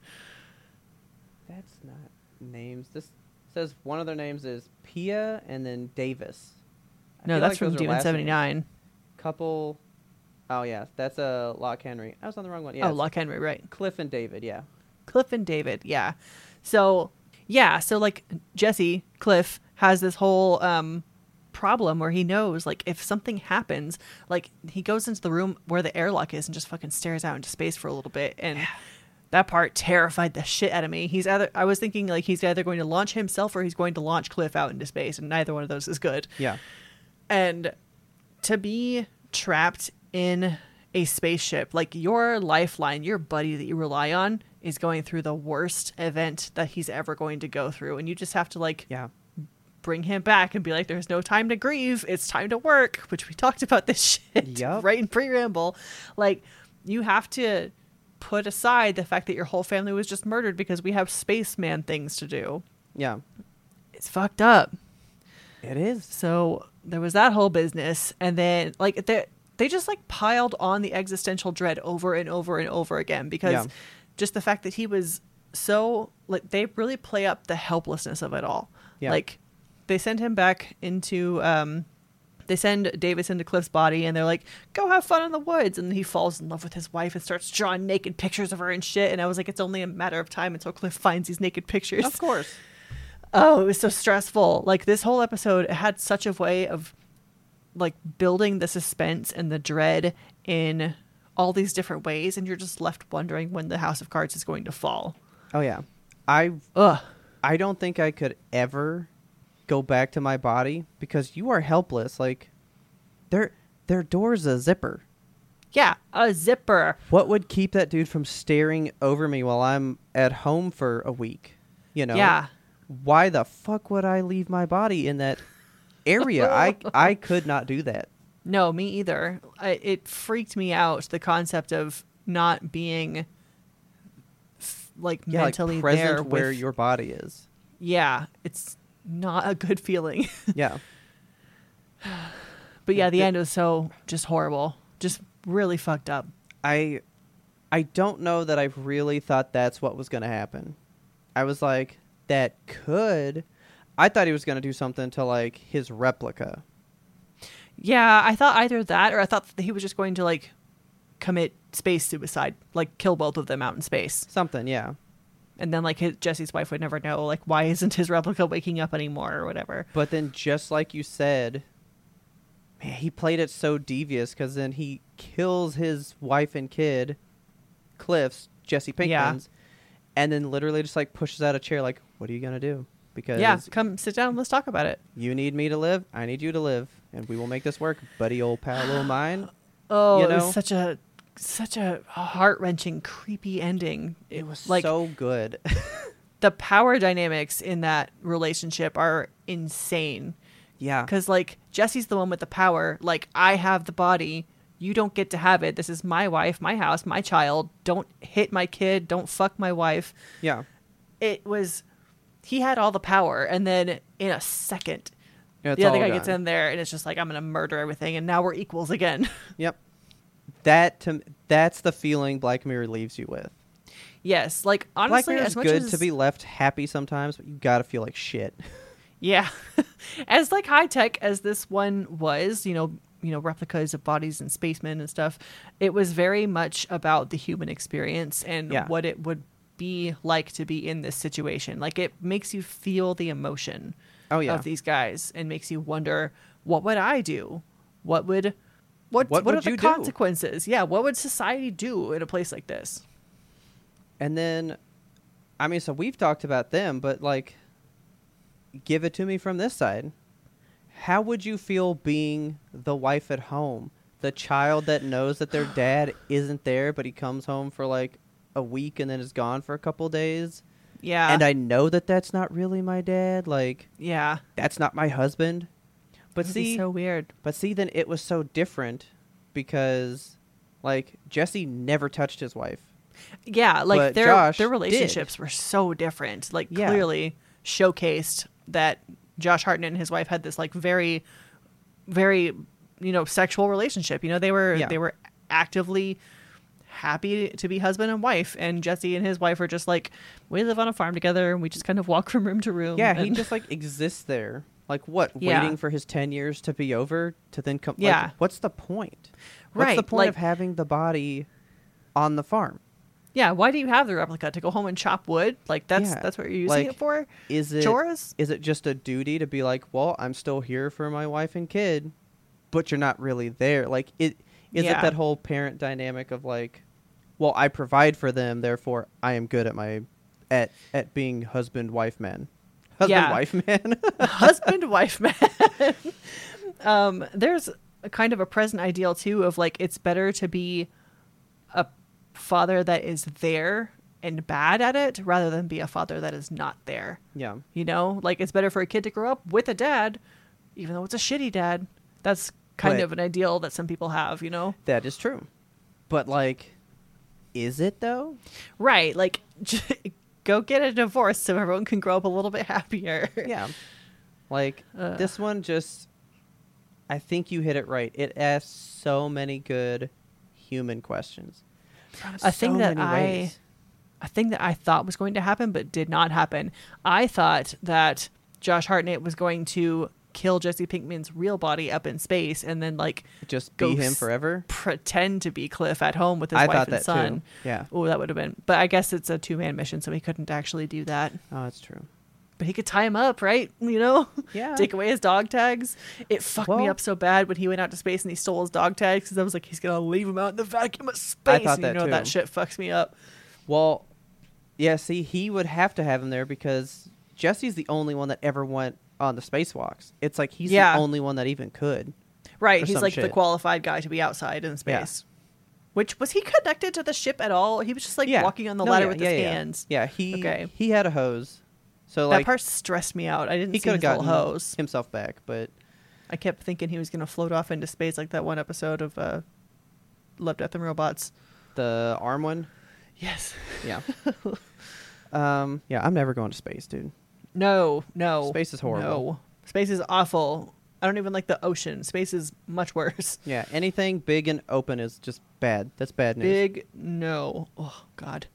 That's not names. This says one of their names is Pia and then Davis. I No, that's like from Demon seventy nine. Couple. Oh yeah, that's a uh, Loch Henry. I was on the wrong one. Yeah, oh, Loch Henry, right? Cliff and David. Yeah. Cliff and David, yeah. So yeah, so like Jesse Cliff has this whole um problem where he knows like if something happens, like he goes into the room where the airlock is and just fucking stares out into space for a little bit and that part terrified the shit out of me. He's either I was thinking like he's either going to launch himself or he's going to launch Cliff out into space and neither one of those is good. Yeah. And to be trapped in a spaceship, like your lifeline, your buddy that you rely on, is going through the worst event that he's ever going to go through. And you just have to like Yeah. bring him back and be like, there's no time to grieve. It's time to work, which we talked about this shit Yup. right in pre ramble. Like, you have to put aside the fact that your whole family was just murdered because we have spaceman things to do. Yeah. It's fucked up. It is. So there was that whole business, and then like they they just like piled on the existential dread over and over and over again because Yeah. just the fact that he was so like they really play up the helplessness of it all. Yeah. Like they send him back into um they send Davis into Cliff's body and they're like, go have fun in the woods. And he falls in love with his wife and starts drawing naked pictures of her and shit. And I was like, it's only a matter of time until Cliff finds these naked pictures. Of course. Oh, it was so stressful. Like this whole episode it had such a way of like building the suspense and the dread in all these different ways and you're just left wondering when the house of cards is going to fall. Oh yeah. I Ugh. I don't think I could ever go back to my body because you are helpless. Like their their door's a zipper. Yeah, a zipper. What would keep that dude from staring over me while I'm at home for a week? You know? Yeah. Why the fuck would I leave my body in that area? I I could not do that. No, me either. I, it freaked me out the concept of not being f- like Yeah, mentally like present there where with- your body is. Yeah, it's not a good feeling. Yeah. but yeah, the It- end was so just horrible. Just really fucked up. I I don't know that I've really thought that's what was going to happen. I was like that could I thought he was going to do something to like his replica. Yeah, I thought either that or I thought that he was just going to like commit space suicide, like kill both of them out in space. Something, yeah. And then like his, Jesse's wife would never know like why isn't his replica waking up anymore or whatever. But then just like you said, man, he played it so devious cuz then he kills his wife and kid, Cliff's Jesse Pinkman's, Yeah. And then literally just like pushes out a chair like, "What are you going to do?" Because Yeah, come sit down, let's talk about it. you need me to live, I need you to live, and we will make this work, buddy old pal of mine. Oh, You it know? was such a such a heart wrenching, creepy ending. It was like so good. the power dynamics in that relationship are insane. yeah. Because like Jesse's the one with the power. Like I have the body. You don't get to have it. This is my wife, my house, my child. Don't hit my kid. Don't fuck my wife. Yeah. It was. He had all the power, and then in a second, It's the other guy gets in there, and it's just like I'm gonna murder everything, and now we're equals again. Yep. that to that's the feeling Black Mirror leaves you with. Yes, like Black honestly, Mirror as much good as to be left happy sometimes, but you gotta feel like shit. Yeah. as like high tech as this one was, you know, you know, replicas of bodies and spacemen and stuff, it was very much about the human experience and Yeah. what it would be like to be in this situation. Like it makes you feel the emotion Oh yeah, of these guys and makes you wonder, what would I do? What would what What what, would are the do? consequences? Yeah, what would society do in a place like this? and then, I mean, so we've talked about them, but like, give it to me from this side. How would you feel being the wife at home, the child that knows that their dad isn't there, but he comes home for like a week and then is gone for a couple days? Yeah. and I know that that's not really my dad. Like yeah. that's not my husband. But see, so weird. but see, then it was so different because, like, Jesse never touched his wife. Yeah, like But their Josh their did. relationships were so different. Like Yeah. clearly showcased that Josh Hartnett and his wife had this like very very you know sexual relationship. You know, they were Yeah. they were actively happy to be husband and wife and Jesse and his wife are just like we live on a farm together and we just kind of walk from room to room. Yeah, he just like exists there. Like what? Yeah. Waiting for his ten years to be over to then come. like, Yeah. what's the point? What's the point like- of having the body on the farm? Yeah, why do you have the replica to go home and chop wood? Like that's Yeah, that's what you're using like, it for? Is it Chores? Is it just a duty to be like, well, I'm still here for my wife and kid, but you're not really there? Like it is Yeah. it that whole parent dynamic of like, well, I provide for them, therefore I am good at my at at being husband wife man, husband Yeah. wife man. husband wife man. um, there's a kind of a present ideal too of like it's better to be father that is there and bad at it rather than be a father that is not there. yeah, You know, like it's better for a kid to grow up with a dad, even though it's a shitty dad. That's kind But- of an ideal that some people have. You know, that is true, but like, is it though? right? Like, go get a divorce so everyone can grow up a little bit happier. yeah. Like Uh. this one just I think you hit it right. It asks so many good human questions. From a thing that I ways. a thing that I thought was going to happen but did not happen. I thought that Josh Hartnett was going to kill Jesse Pinkman's real body up in space and then like just be him forever. pretend to be Cliff at home with his I wife thought and that son. too. Yeah. Oh, that would have been. But I guess it's a two man mission, so he couldn't actually do that. Oh, that's true. But he could tie him up, right? You know, Yeah. take away his dog tags. It fucked me up so bad when he went out to space and he stole his dog tags because I was like, he's gonna leave him out in the vacuum of space. I thought and that you know too. that shit fucks me up. Well, yeah, see, he would have to have him there because Jesse's the only one that ever went on the spacewalks. It's like he's Yeah. the only one that even could. Right, he's like the qualified guy to be outside in Yeah. space. Which was he connected to the ship at all? He was just like yeah. walking on the No, ladder yeah, with yeah, his yeah. hands. Yeah, he Okay. he had a hose. So that part stressed me out. I didn't he could have gotten hose. himself back, but I kept thinking he was going to float off into space like that one episode of uh, Love, Death, and Robots. the arm one, Yes. yeah. um, yeah, I'm never going to space, dude. No, no. Space is horrible. No. Space is awful. I don't even like the ocean. Space is much worse. Yeah, anything big and open is just bad. That's bad news. Big no. Oh God.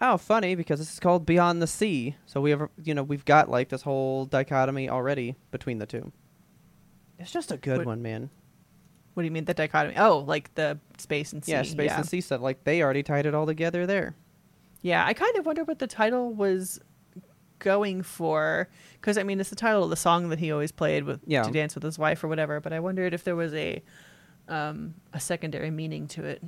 Oh, funny because this is called Beyond the Sea. So we have, you know, we've got like this whole dichotomy already between the two. It's just a good What- one, man. What do you mean the dichotomy? Oh, like the space and sea. Yeah, space and sea stuff. Like they already tied it all together there. Yeah, I kind of wonder what the title was going for because I mean it's the title of the song that he always played with Yeah. to dance with his wife or whatever. But I wondered if there was a um, a secondary meaning to it.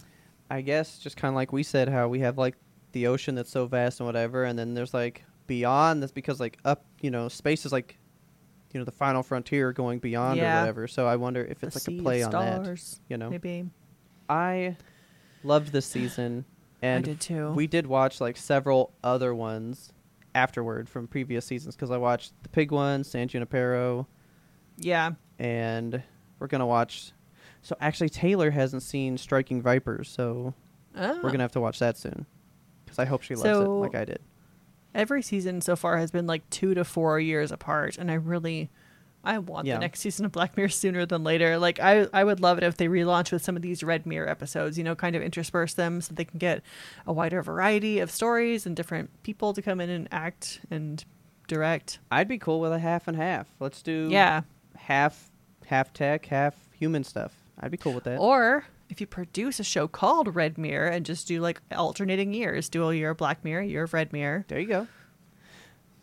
I guess just kind of like we said, how we have like the ocean that's so vast and whatever, and then there's like beyond. That's because like up, you know, space is like, you know, the final frontier going beyond Yeah. or whatever. So I wonder if it's like a play on that. You know, maybe I loved this season, and did too. We did watch like several other ones afterward from previous seasons because I watched the pig one, San Junipero, yeah. and we're gonna watch. So actually, Taylor hasn't seen Striking Vipers, so Oh. we're gonna have to watch that soon. Because I hope she loves it like I did. every season so far has been like two to four years apart and i really I want Yeah. the next season of Black Mirror sooner than later. Like I, I would love it if they relaunch with some of these Red Mirror episodes. You know, kind of intersperse them so they can get a wider variety of stories and different people to come in and act and direct. I'd be cool with a half and half. Let's do Yeah. half half tech, half human stuff. I'd be cool with that. Or if you produce a show called Red Mirror and just do like alternating years, do a year of Black Mirror, year of Red Mirror. There you go.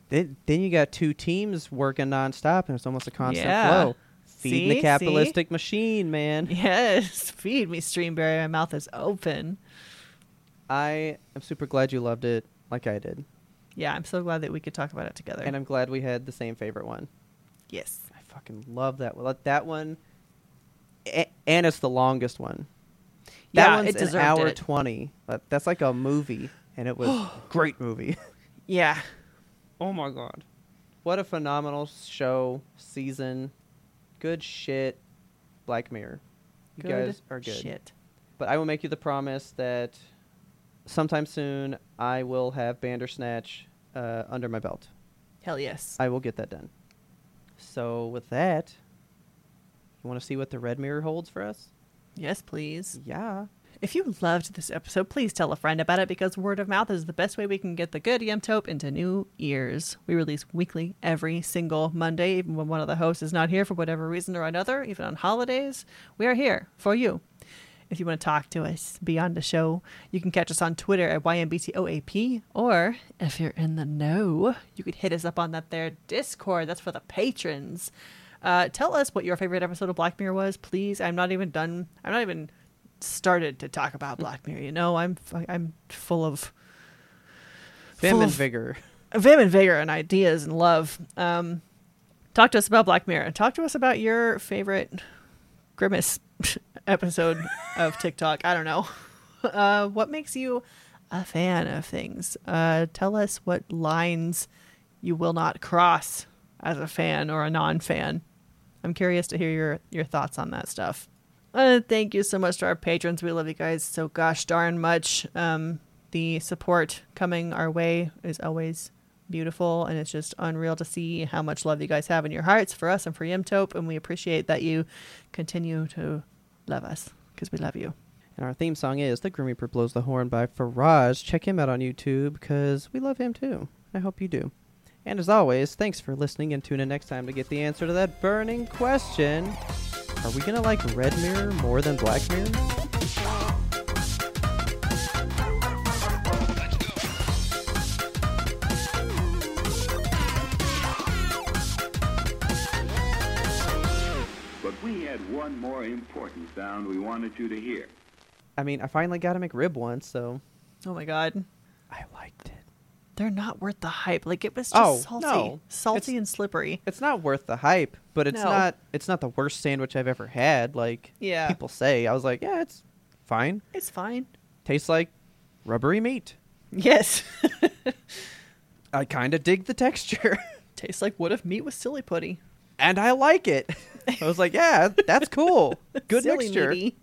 Then, then you got two teams working nonstop, and it's almost a constant Yeah. flow. Feeding See? the capitalistic machine, man. Yes, feed me, Streamberry. My mouth is open. I am super glad you loved it, like I did, Yeah, I'm so glad that we could talk about it together. and I'm glad we had the same favorite one. yes. I fucking love that one. That one, and it's the longest one. That Yeah, one's it an hour it. twenty. That- That's like a movie, and it was great movie. Yeah. Oh my god. What a phenomenal show, season. Good shit. Black Mirror. You Good guys are good. Shit. But I will make you the promise that sometime soon I will have Bandersnatch uh, under my belt. Hell yes. I will get that done. So with that, you want to see what the red mirror holds for us? Yes, please. Yeah. If you loved this episode, please tell a friend about it because word of mouth is the best way we can get the good Yemtope into new ears. We release weekly every single Monday, even when one of the hosts is not here for whatever reason or another, even on holidays. We are here for you. If you want to talk to us beyond the show, you can catch us on Twitter at YMBTOAP, or if you're in the know, you could hit us up on that there Discord. That's for the patrons. Uh, tell us what your favorite episode of Black Mirror was, please. I'm not even done. I'm not even started to talk about Black Mirror. You know, I'm I'm full of Vim full and of vigor. vim and vigor and ideas and love. Um, talk to us about Black Mirror. Talk to us about your favorite grimace episode of TikTok. I don't know. Uh, what makes you a fan of things? Uh, tell us what lines you will not cross as a fan or a non-fan. I'm curious to hear your your thoughts on that stuff. Uh, thank you so much to our patrons. We love you guys so gosh darn much. Um, the support coming our way is always beautiful, and it's just unreal to see how much love you guys have in your hearts for us and for Yimtope. And we appreciate that you continue to love us because we love you. And our theme song is The Grim Reaper Blows the Horn by Firage. Check him out on YouTube because we love him too. I hope you do. And as always, thanks for listening and tune in next time to get the answer to that burning question. Are we gonna like Red Mirror more than Black Mirror? But we had one more important sound we wanted you to hear. I mean, I finally got a McRib once, so Oh my god. I like it. They're not worth the hype. Like it was oh, just Oh, salty. no. Salty It's- and slippery. It's not worth the hype, but it's No. not it's not the worst sandwich I've ever had, like Yeah. people say. I was like, yeah, it's fine. It's fine. Tastes like rubbery meat. Yes. I kind of dig the texture. Tastes like what if meat was silly putty. and I like it. I was like, yeah, that's cool. Good Silly mixture. meaty.